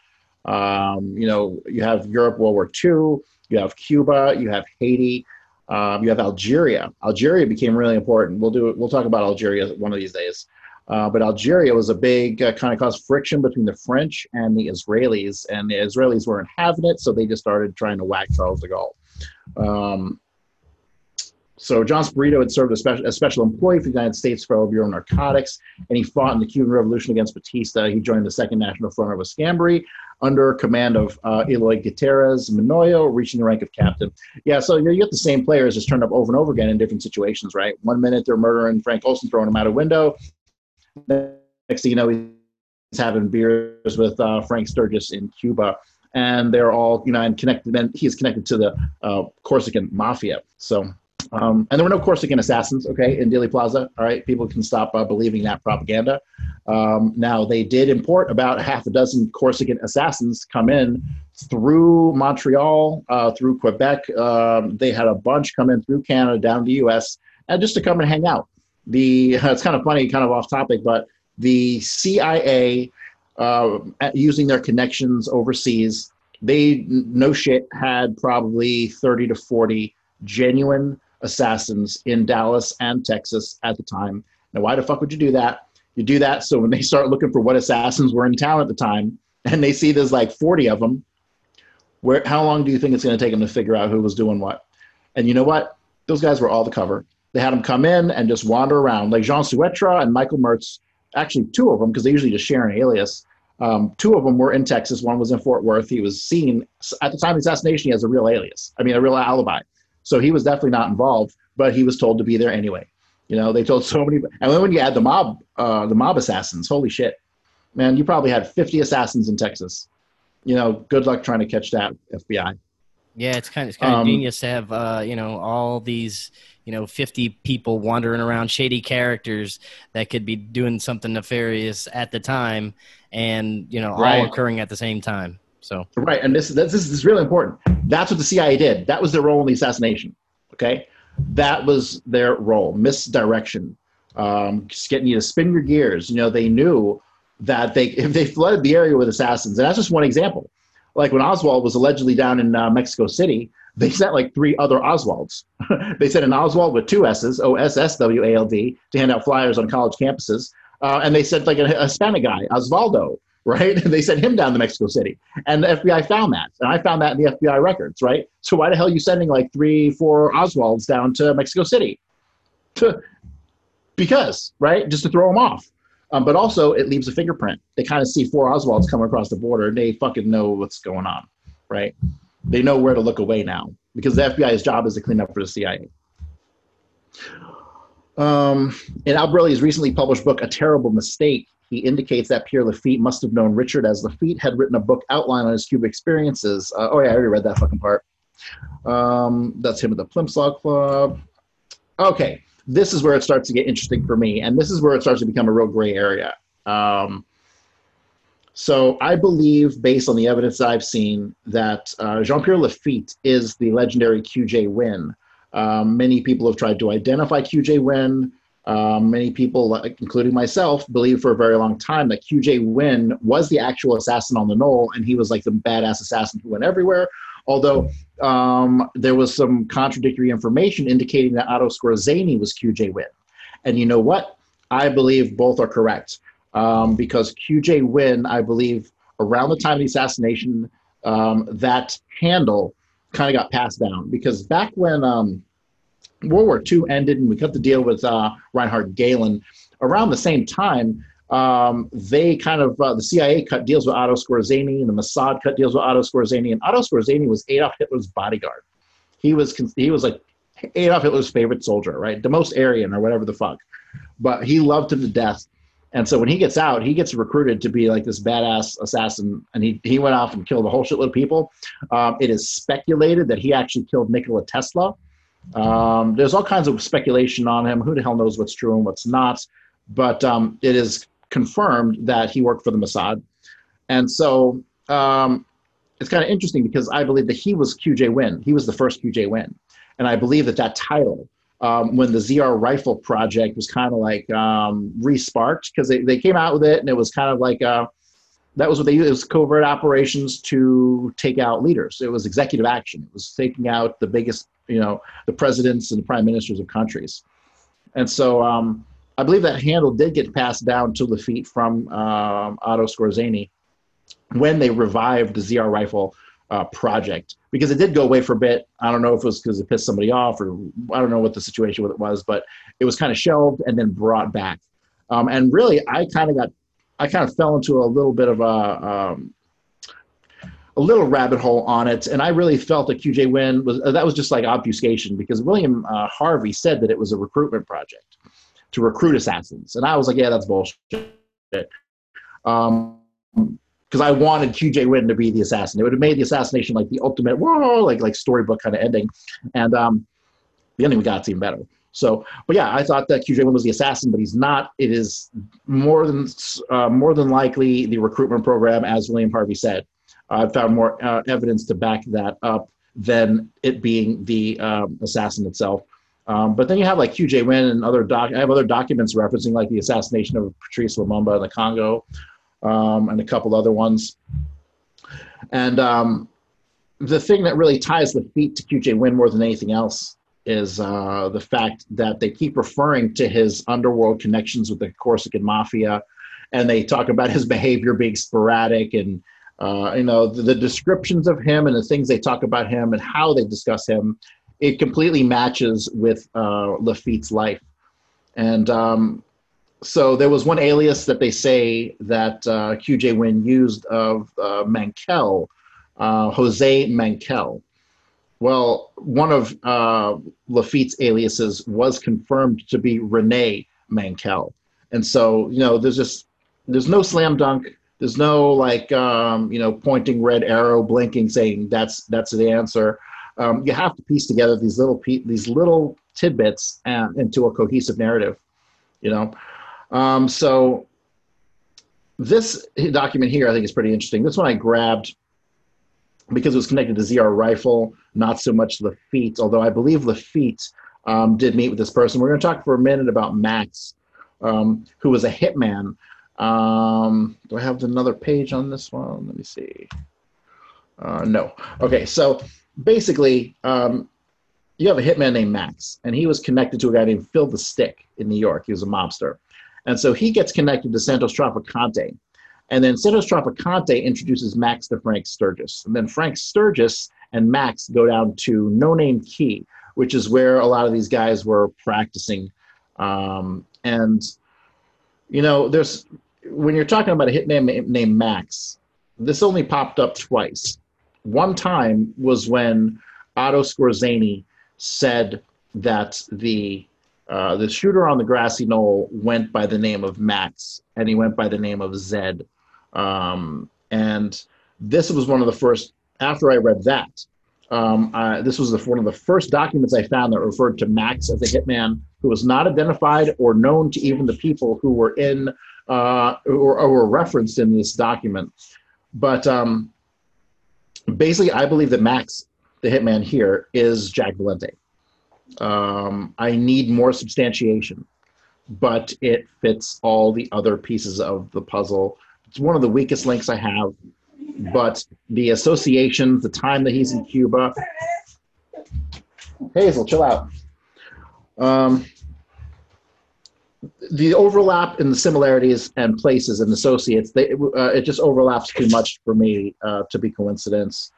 Um, you know, you have Europe, World War II, you have Cuba, you have Haiti, um, you have Algeria. Algeria became really important. We'll do. We'll talk about Algeria one of these days. Uh, but Algeria was a big uh, kind of caused friction between the French and the Israelis, and the Israelis weren't having it, so they just started trying to whack Charles de Gaulle. Um, so John Spirito had served as special, a special employee for the United States Federal Bureau of Narcotics, and he fought in the Cuban Revolution against Batista. He joined the Second National Front of Escambray under command of uh, Eloy Gutierrez Menoyo, reaching the rank of captain. Yeah, so you, get the same players just turned up over and over again in different situations, right? One minute they're murdering Frank Olson, throwing him out a window. Next thing you know, he's having beers with uh, Frank Sturgis in Cuba. And they're all, you know, and connected. And he's connected to the uh, Corsican mafia. So um, and there were no Corsican assassins, okay, in Dealey Plaza. All right, people can stop uh, believing that propaganda. Um, now, they did import about half a dozen Corsican assassins come in through Montreal, uh, through Quebec. Um, they had a bunch come in through Canada, down to the U.S., and just to come and hang out. The it's kind of funny, kind of off topic, but the CIA, uh, using their connections overseas, they no shit had probably 30 to 40 genuine assassins in Dallas and Texas at the time. Now, why the fuck would you do that? You do that so when they start looking for what assassins were in town at the time, and they see there's like 40 of them, where how long do you think it's going to take them to figure out who was doing what? And you know what? Those guys were all the cover. They had them come in and just wander around, like Jean Souetre and Michael Mertz. Actually, two of them, because they usually just share an alias. Um, two of them were in Texas. One was in Fort Worth. He was seen at the time of the assassination. He has a real alias. I mean, a real alibi. So he was definitely not involved, but he was told to be there anyway. You know, they told so many. And then when you add the mob, uh, the mob assassins, holy shit, man, you probably had 50 assassins in Texas. You know, good luck trying to catch that FBI. Yeah, it's kind of it's kind of um, genius to have uh, you know all these you know 50 people wandering around shady characters that could be doing something nefarious at the time and you know right. all occurring at the same time so right, and this this, this is really important. That's what the CIA did. That was their role in the assassination. Okay, that was their role. Misdirection, um, just getting you to spin your gears. You know, they knew that they if they flooded the area with assassins, and that's just one example. Like when Oswald was allegedly down in uh, Mexico City, they sent like three other Oswalds. they sent an Oswald with two S's, O S S W A L D, to hand out flyers on college campuses. Uh, and they sent like a, a Hispanic guy, Osvaldo, right? And they sent him down to Mexico City. And the FBI found that. And I found that in the FBI records, right? So why the hell are you sending like three, four Oswalds down to Mexico City? because, right? Just to throw them off. Um, but also, it leaves a fingerprint. They kind of see four Oswalds coming across the border and they fucking know what's going on, right? They know where to look away now because the FBI's job is to clean up for the CIA. Um, in Albarelli's recently published book, A Terrible Mistake, he indicates that Pierre Lafitte must have known Richard as Lafitte had written a book outline on his Cuba experiences. Uh, oh yeah, I already read that fucking part. Um, that's him at the Plimsoll Club. Okay, this is where it starts to get interesting for me, and this is where it starts to become a real gray area. Um, so I believe, based on the evidence I've seen, that uh, Jean-Pierre Lafitte is the legendary QJ Win. Um, many people have tried to identify QJ Win. Um, many people, including myself, believe for a very long time that QJ Win was the actual assassin on the knoll, and he was like the badass assassin who went everywhere. Although um, there was some contradictory information indicating that Otto Skorzeny was QJ Win. And you know what? I believe both are correct um, because QJ Win, I believe, around the time of the assassination, um, that handle kind of got passed down because back when um, World War II ended and we cut the deal with uh, Reinhard Gehlen, around the same time, um, they kind of uh, the CIA cut deals with Otto Skorzeny and the Mossad cut deals with Otto Skorzeny, and Otto Skorzeny was Adolf Hitler's bodyguard. He was he was like Adolf Hitler's favorite soldier, right? The most Aryan or whatever the fuck, but he loved him to death. And so when he gets out, he gets recruited to be like this badass assassin, and he he went off and killed a whole shitload of people. Um, it is speculated that he actually killed Nikola Tesla. Um, there's all kinds of speculation on him. Who the hell knows what's true and what's not? But um, it is confirmed that he worked for the Mossad. And so um, it's kind of interesting because I believe that he was QJ Win. He was the first QJ Win. And I believe that that title, um, when the ZR rifle project was kind of like um, resparked, because they, they came out with it and it was kind of like, uh, that was what they used. It was covert operations to take out leaders. It was executive action. It was taking out the biggest, you know, the presidents and the prime ministers of countries. And so um, I believe that handle did get passed down to Lafitte from um, Otto Skorzeny when they revived the ZR rifle uh, project because it did go away for a bit. I don't know if it was because it pissed somebody off or I don't know what the situation with it was, but it was kind of shelved and then brought back. Um, and really, I kind of got, I kind of fell into a little bit of a, um, a little rabbit hole on it, and I really felt that QJ Win was that was just like obfuscation because William uh, Harvey said that it was a recruitment project to recruit assassins. And I was like, yeah, that's bullshit. Um, because I wanted QJ Win to be the assassin. It would have made the assassination like the ultimate whoa, like like storybook kind of ending. And um, the ending we got even better. So, but yeah, I thought that QJ Win was the assassin, but he's not. It is more than uh, more than likely the recruitment program, as William Harvey said. I've found more uh, evidence to back that up than it being the um, assassin itself. Um, but then you have like QJ Win and other doc. I have other documents referencing like the assassination of Patrice Lumumba in the Congo, um, and a couple other ones. And um, the thing that really ties Lafitte to QJ Win more than anything else is uh, the fact that they keep referring to his underworld connections with the Corsican mafia, and they talk about his behavior being sporadic and. Uh, you know the, the descriptions of him and the things they talk about him and how they discuss him it completely matches with uh, Lafitte's life. And um, so there was one alias that they say that uh, QJ Win used of uh, Mankell, uh, Jose Mankell. Well, one of uh, Lafitte's aliases was confirmed to be Rene Mankell. And so, you know, there's just, there's no slam dunk. There's no like, um, you know, pointing red arrow, blinking, saying that's that's the answer um, you have to piece together these little pe- these little tidbits and, into a cohesive narrative you know um, so this document here i think is pretty interesting this one i grabbed because it was connected to zr rifle not so much lafitte although i believe lafitte um, did meet with this person we're going to talk for a minute about max um, who was a hitman um, do i have another page on this one let me see uh, no okay so basically, um, you have a hitman named Max, and he was connected to a guy named Phil the Stick in New York. He was a mobster. And so he gets connected to Santos Trafficante. And then Santos Trafficante introduces Max to Frank Sturgis. And then Frank Sturgis and Max go down to No Name Key, which is where a lot of these guys were practicing. Um, and, you know, there's when you're talking about a hit name named Max, this only popped up twice one time was when Otto Skorzeny said that the uh, the shooter on the grassy knoll went by the name of Max, and he went by the name of Zed. Um, and this was one of the first. After I read that, um, uh, this was the, one of the first documents I found that referred to Max as a hitman who was not identified or known to even the people who were in uh, or, or, were referenced in this document. But um, basically, I believe that Max, the hitman here, is Jack Valente. Um, I need more substantiation, but it fits all the other pieces of the puzzle. It's one of the weakest links I have, but the associations, the time that he's in Cuba. Hazel, chill out. Um, the overlap in the similarities and places and associates, they, uh, it just overlaps too much for me uh, to be coincidence.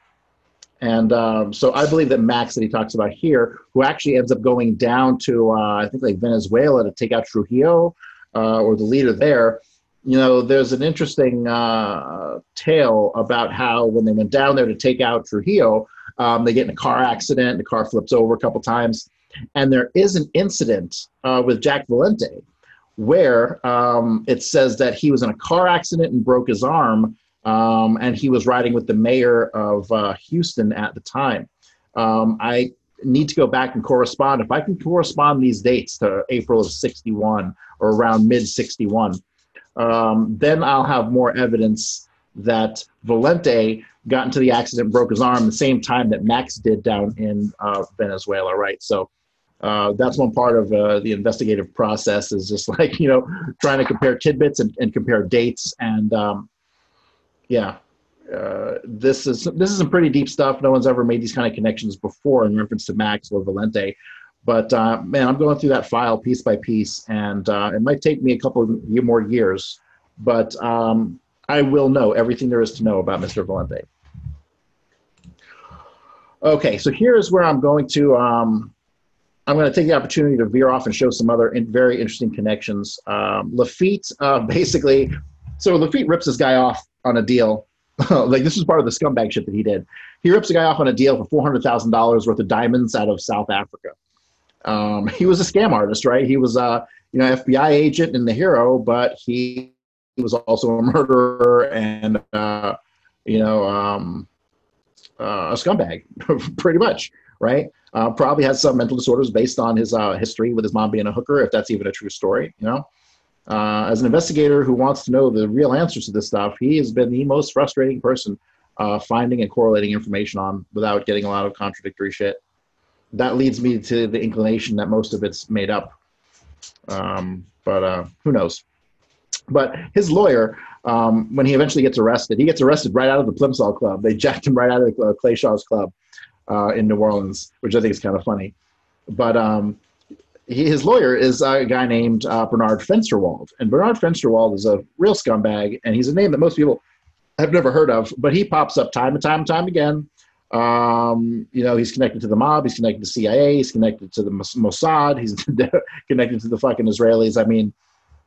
And um, so I believe that Max that he talks about here, who actually ends up going down to uh, I think like Venezuela to take out Trujillo uh, or the leader there. You know, there's an interesting uh, tale about how when they went down there to take out Trujillo, um, they get in a car accident. The car flips over a couple times, and there is an incident uh, with Jack Valente where um, it says that he was in a car accident and broke his arm um, and he was riding with the mayor of uh, Houston at the time. Um, I need to go back and correspond. If I can correspond these dates to April of 61 or around mid 61, um, then I'll have more evidence that Valente got into the accident, broke his arm the same time that Max did down in uh, Venezuela, right? So uh, that's one part of uh, the investigative process is just like, you know, trying to compare tidbits and, and compare dates and, um, yeah, uh, this is this is some pretty deep stuff. No one's ever made these kind of connections before in reference to Max or Valente. But uh, man, I'm going through that file piece by piece, and uh, it might take me a couple of more years, but um, I will know everything there is to know about Mr. Valente. Okay, so here's where I'm going to. Um, I'm going to take the opportunity to veer off and show some other in, very interesting connections. Um, Lafitte, uh, basically, so Lafitte rips this guy off on a deal. like this was part of the scumbag shit that he did. He rips a guy off on a deal for four hundred thousand dollars worth of diamonds out of South Africa. Um, he was a scam artist, right? He was a you know FBI agent and the hero, but he, he was also a murderer and uh, you know um, uh, a scumbag, pretty much, right? Uh, probably has some mental disorders based on his uh, history with his mom being a hooker, if that's even a true story, you know. Uh, as an investigator who wants to know the real answers to this stuff, he has been the most frustrating person uh, finding and correlating information on without getting a lot of contradictory shit. That leads me to the inclination that most of it's made up. Um, but uh, who knows? But his lawyer, um, when he eventually gets arrested, he gets arrested right out of the Plimsoll Club. They jacked him right out of the, uh, Clay Shaw's club uh, in New Orleans, which I think is kind of funny. But um, he, his lawyer is a guy named uh, Bernard Fensterwald. And Bernard Fensterwald is a real scumbag, and he's a name that most people have never heard of, but he pops up time and time and time again. Um, you know, he's connected to the mob, he's connected to CIA, he's connected to the Mossad, he's connected to the fucking Israelis. I mean,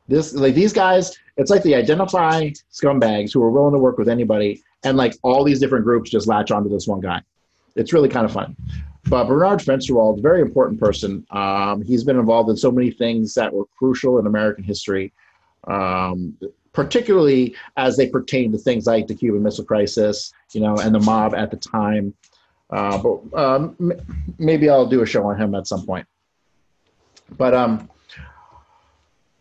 this like these guys, it's like they identify scumbags who are willing to work with anybody, and like all these different groups just latch onto this one guy. It's really kind of fun. But Bernard Fensterwald, very important person. Um, he's been involved in so many things that were crucial in American history, um, particularly as they pertain to things like the Cuban Missile Crisis, you know, and the mob at the time. Uh, but um, m- maybe I'll do a show on him at some point. But um,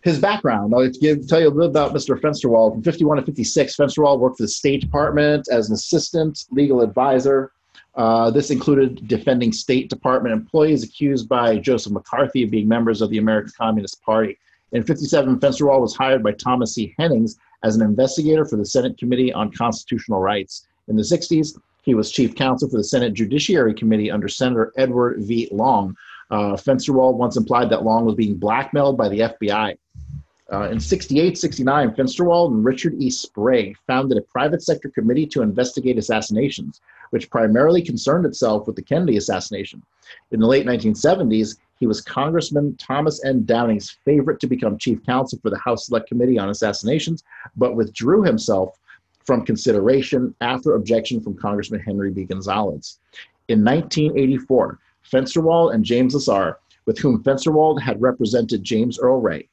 his background, I'll give, tell you a little about Mr. Fensterwald. From 51 to 56, Fensterwald worked for the State Department as an assistant legal advisor. Uh, this included defending State Department employees accused by Joseph McCarthy of being members of the American Communist Party. In 57, Fensterwald was hired by Thomas C. Hennings as an investigator for the Senate Committee on Constitutional Rights. In the 60s, he was chief counsel for the Senate Judiciary Committee under Senator Edward V. Long. Uh, Fensterwald once implied that Long was being blackmailed by the FBI. Uh, in 68 69, Fensterwald and Richard E. Sprague founded a private sector committee to investigate assassinations which primarily concerned itself with the Kennedy assassination. In the late 1970s, he was Congressman Thomas N. Downing's favorite to become chief counsel for the House Select Committee on Assassinations, but withdrew himself from consideration after objection from Congressman Henry B. Gonzalez. In 1984, Fensterwald and James Lesar, with whom Fensterwald had represented James Earl Ray,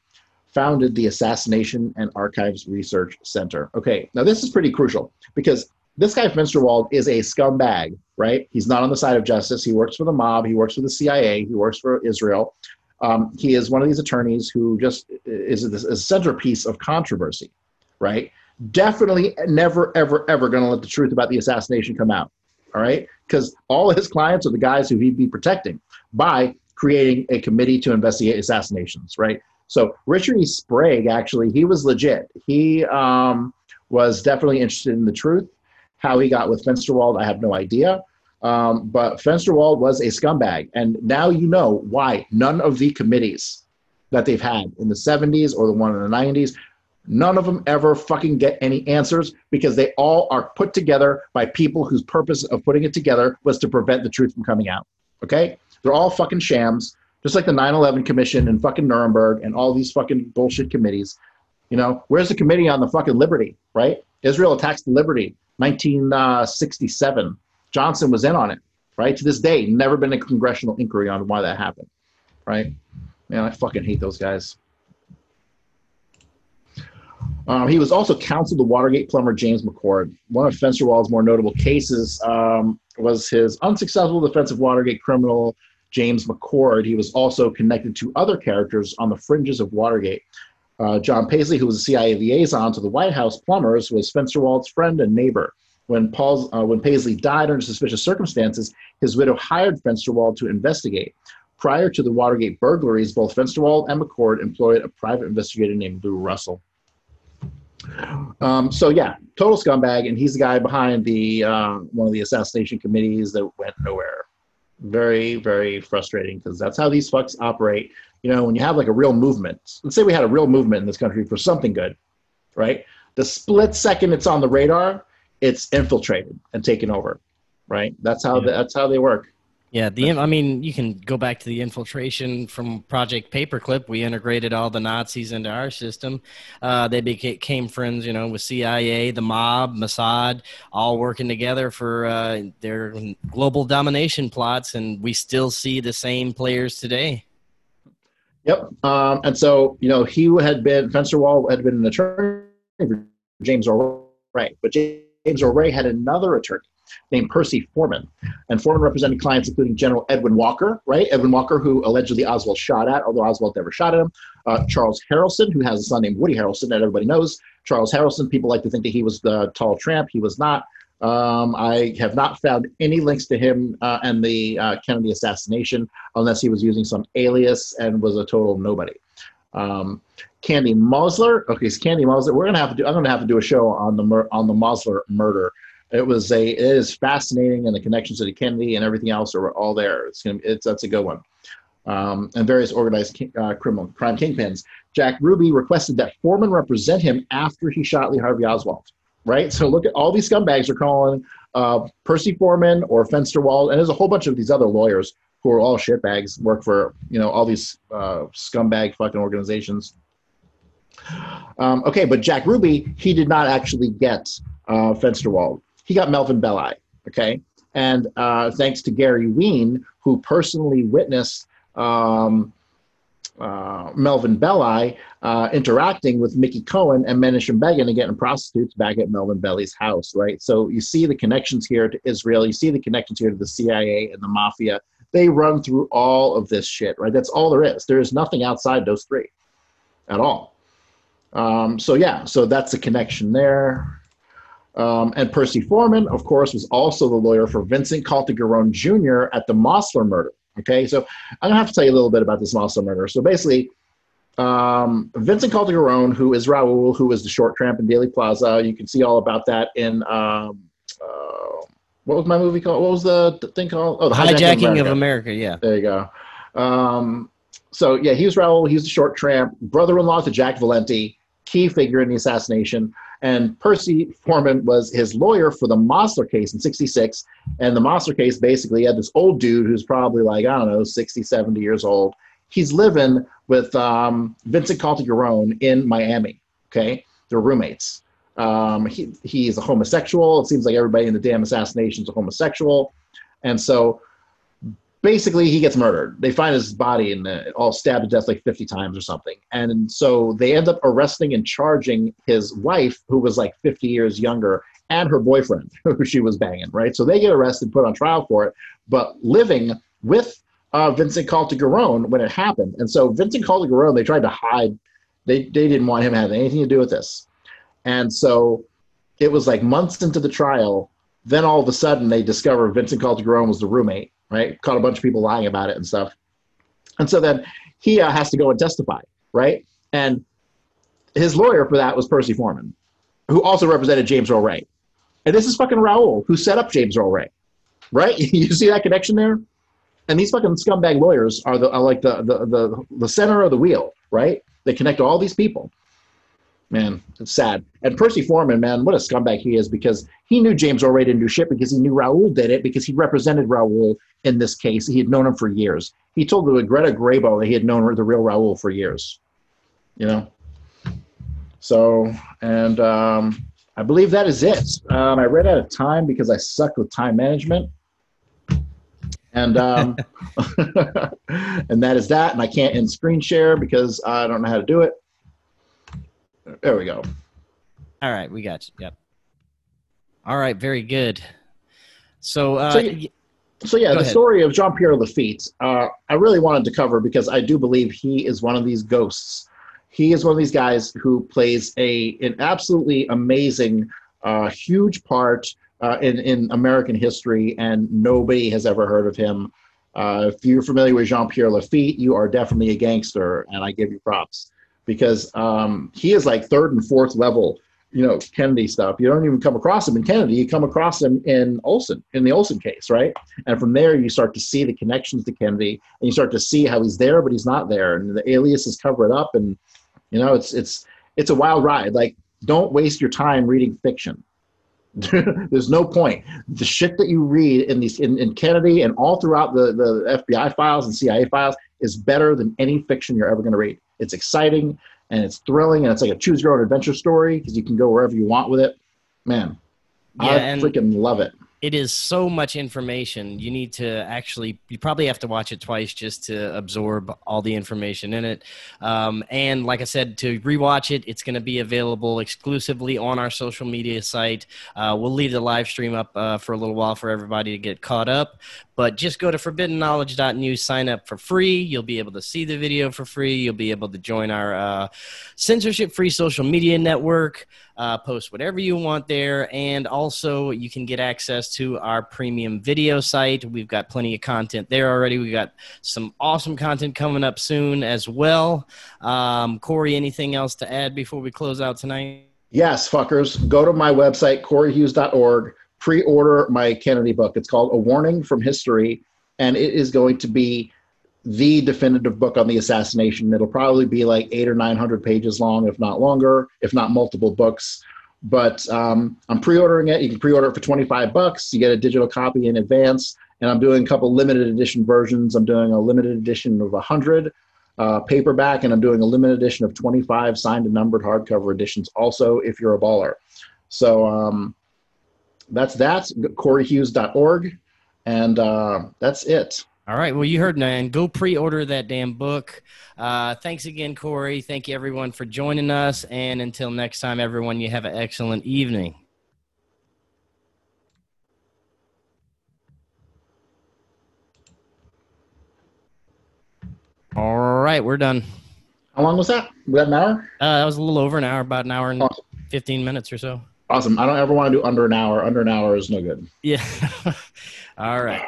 founded the Assassination and Archives Research Center. Okay, now this is pretty crucial because this guy Fensterwald is a scumbag, right? He's not on the side of justice. He works for the mob. He works for the CIA. He works for Israel. Um, he is one of these attorneys who just is a, a centerpiece of controversy, right? Definitely never, ever, ever going to let the truth about the assassination come out, all right? Because all his clients are the guys who he'd be protecting by creating a committee to investigate assassinations, right? So Richard E. Sprague, actually, he was legit. He um, was definitely interested in the truth. How he got with Fensterwald, I have no idea. Um, but Fensterwald was a scumbag. And now you know why none of the committees that they've had in the 70s or the one in the 90s, none of them ever fucking get any answers because they all are put together by people whose purpose of putting it together was to prevent the truth from coming out. Okay? They're all fucking shams, just like the 9 11 Commission and fucking Nuremberg and all these fucking bullshit committees. You know, where's the committee on the fucking liberty, right? Israel attacks the liberty, 1967. Johnson was in on it, right? To this day, never been a congressional inquiry on why that happened, right? Man, I fucking hate those guys. Um, he was also counsel to Watergate plumber James McCord. One of Fensterwald's more notable cases um, was his unsuccessful defense of Watergate criminal James McCord. He was also connected to other characters on the fringes of Watergate. Uh, John Paisley, who was a CIA liaison to the White House plumbers, was Fensterwald's friend and neighbor. When, Paul's, uh, when Paisley died under suspicious circumstances, his widow hired Fensterwald to investigate. Prior to the Watergate burglaries, both Fensterwald and McCord employed a private investigator named Lou Russell. Um, so yeah, total scumbag, and he's the guy behind the uh, one of the assassination committees that went nowhere. Very, very frustrating because that's how these fucks operate. You know, when you have like a real movement, let's say we had a real movement in this country for something good, right? The split second it's on the radar, it's infiltrated and taken over, right? That's how yeah. the, that's how they work. Yeah, the I mean, you can go back to the infiltration from Project Paperclip. We integrated all the Nazis into our system. Uh, they became friends, you know, with CIA, the mob, Mossad, all working together for uh, their global domination plots, and we still see the same players today. Yep, um, and so you know, he had been Fensterwald had been an attorney for James Ray, but James Ray had another attorney named Percy Foreman. And Foreman represented clients including General Edwin Walker, right? Edwin Walker, who allegedly Oswald shot at, although Oswald never shot at him. Uh, Charles Harrelson, who has a son named Woody Harrelson that everybody knows. Charles Harrelson, people like to think that he was the tall tramp. He was not. Um, I have not found any links to him uh, and the uh, Kennedy assassination unless he was using some alias and was a total nobody. Um, Candy Mosler. Okay, so Candy Mosler. We're gonna have to do. I'm gonna have to do a show on the mur- on the Mosler murder it was a it is fascinating and the connections to the Kennedy and everything else are all there. It's gonna it's that's a good one. Um, and various organized uh, criminal crime kingpins. Jack Ruby requested that Foreman represent him after he shot Lee Harvey Oswald. Right. So look at all these scumbags are calling uh, Percy Foreman or Fensterwald, and there's a whole bunch of these other lawyers who are all shitbags, work for you know all these uh, scumbag fucking organizations. Um, okay, but Jack Ruby, he did not actually get uh, Fensterwald he got Melvin Belli. Okay. And uh, thanks to Gary Wean, who personally witnessed um, uh, Melvin Belli uh, interacting with Mickey Cohen and Menachem Begin and getting prostitutes back at Melvin Belli's house, right? So you see the connections here to Israel, you see the connections here to the CIA and the mafia. They run through all of this shit, right? That's all there is. There is nothing outside those three at all. Um, so yeah, so that's a connection there. Um, and Percy Foreman, of course, was also the lawyer for Vincent Caltagirone Jr. at the Mosler murder. Okay, so I'm gonna have to tell you a little bit about this Mosler murder. So basically, um, Vincent Caltagirone, who is Raoul, who is the short tramp in Dealey Plaza, you can see all about that in um, uh, what was my movie called? What was the thing called? Oh, the Hijacking, Hijacking of, America. of, America. Yeah, there you go. Um, so yeah, he was Raoul. He was the short tramp, brother-in-law to Jack Valenti, key figure in the assassination. And Percy Foreman was his lawyer for the Mosler case in 66. And the Mosler case basically had this old dude who's probably like, I don't know, 60, 70 years old. He's living with um, Vincent Caltagirone in Miami. Okay. They're roommates. Um, he, he's a homosexual. It seems like everybody in the damn assassination is a homosexual. And so basically he gets murdered. They find his body and all stabbed to death like 50 times or something. And so they end up arresting and charging his wife, who was like 50 years younger, and her boyfriend, who she was banging, right? So they get arrested, put on trial for it, but living with uh, Vincent Caltagirone when it happened. And so Vincent Caltagirone, they tried to hide. They, they didn't want him to have anything to do with this. And so it was like months into the trial. Then all of a sudden they discover Vincent Caltagirone was the roommate right? Caught a bunch of people lying about it and stuff. And so then he uh, has to go and testify, right? And his lawyer for that was Percy Foreman, who also represented James Earl Ray. And this is fucking Raoul, who set up James Earl Ray, right? you see that connection there? And these fucking scumbag lawyers are the are like the, the the the center of the wheel, right? They connect all these people. Man, it's sad. And Percy Foreman, man, what a scumbag he is because he knew James Ray didn't do shit because he knew Raoul did it because he represented Raoul in this case. He had known him for years. He told the Greta Grabo that he had known the real Raoul for years. You know? So, and um, I believe that is it. Um, I ran out of time because I suck with time management and um, and that is that. And I can't end screen share because I don't know how to do it. There we go. All right, we got you. Yep. All right, very good. So, uh, so, yeah, so yeah the ahead. story of Jean Pierre Lafitte, uh, I really wanted to cover because I do believe he is one of these ghosts. He is one of these guys who plays a an absolutely amazing, uh, huge part uh, in, in American history, and nobody has ever heard of him. Uh, if you're familiar with Jean Pierre Lafitte, you are definitely a gangster, and I give you props because um, he is like third and fourth level, you know, Kennedy stuff. You don't even come across him in Kennedy, you come across him in Olson, in the Olson case, right? And from there, you start to see the connections to Kennedy, and you start to see how he's there, but he's not there, and the aliases cover it up, and you know, it's it's it's a wild ride. Like, don't waste your time reading fiction There's no point. The shit that you read in these in, in Kennedy and all throughout the, the FBI files and CIA files is better than any fiction you're ever going to read. It's exciting and it's thrilling and it's like a choose your own adventure story because you can go wherever you want with it. Man, yeah, I freaking love it it is so much information. You need to actually, you probably have to watch it twice just to absorb all the information in it. Um, and like I said, to rewatch it, it's going to be available exclusively on our social media site. Uh, we'll leave the live stream up uh, for a little while for everybody to get caught up. But just go to forbiddenknowledge.news, sign up for free. You'll be able to see the video for free. You'll be able to join our uh, censorship free social media network, uh, post whatever you want there. And also, you can get access to our premium video site. We've got plenty of content there already. We got some awesome content coming up soon as well. Um, Corey, anything else to add before we close out tonight? Yes, fuckers. Go to my website, coreyhughes.org pre-order my Kennedy book. It's called A Warning from History, and it is going to be the definitive book on the assassination. It'll probably be like eight or nine hundred pages long, if not longer, if not multiple books. But um, I'm pre-ordering it. You can pre-order it for 25 bucks. You get a digital copy in advance, and I'm doing a couple limited edition versions. I'm doing a limited edition of 100 uh, paperback, and I'm doing a limited edition of 25 signed and numbered hardcover editions. Also, if you're a baller. So um, that's that. CoreyHughes.org, and uh, that's it. All right. Well, you heard, man. Go pre-order that damn book. Uh, thanks again, Corey. Thank you, everyone, for joining us. And until next time, everyone, you have an excellent evening. All right, we're done. How long was that? Was that an hour? Uh, that was a little over an hour, about an hour and awesome. 15 minutes or so. Awesome. I don't ever want to do under an hour. Under an hour is no good. Yeah. All right.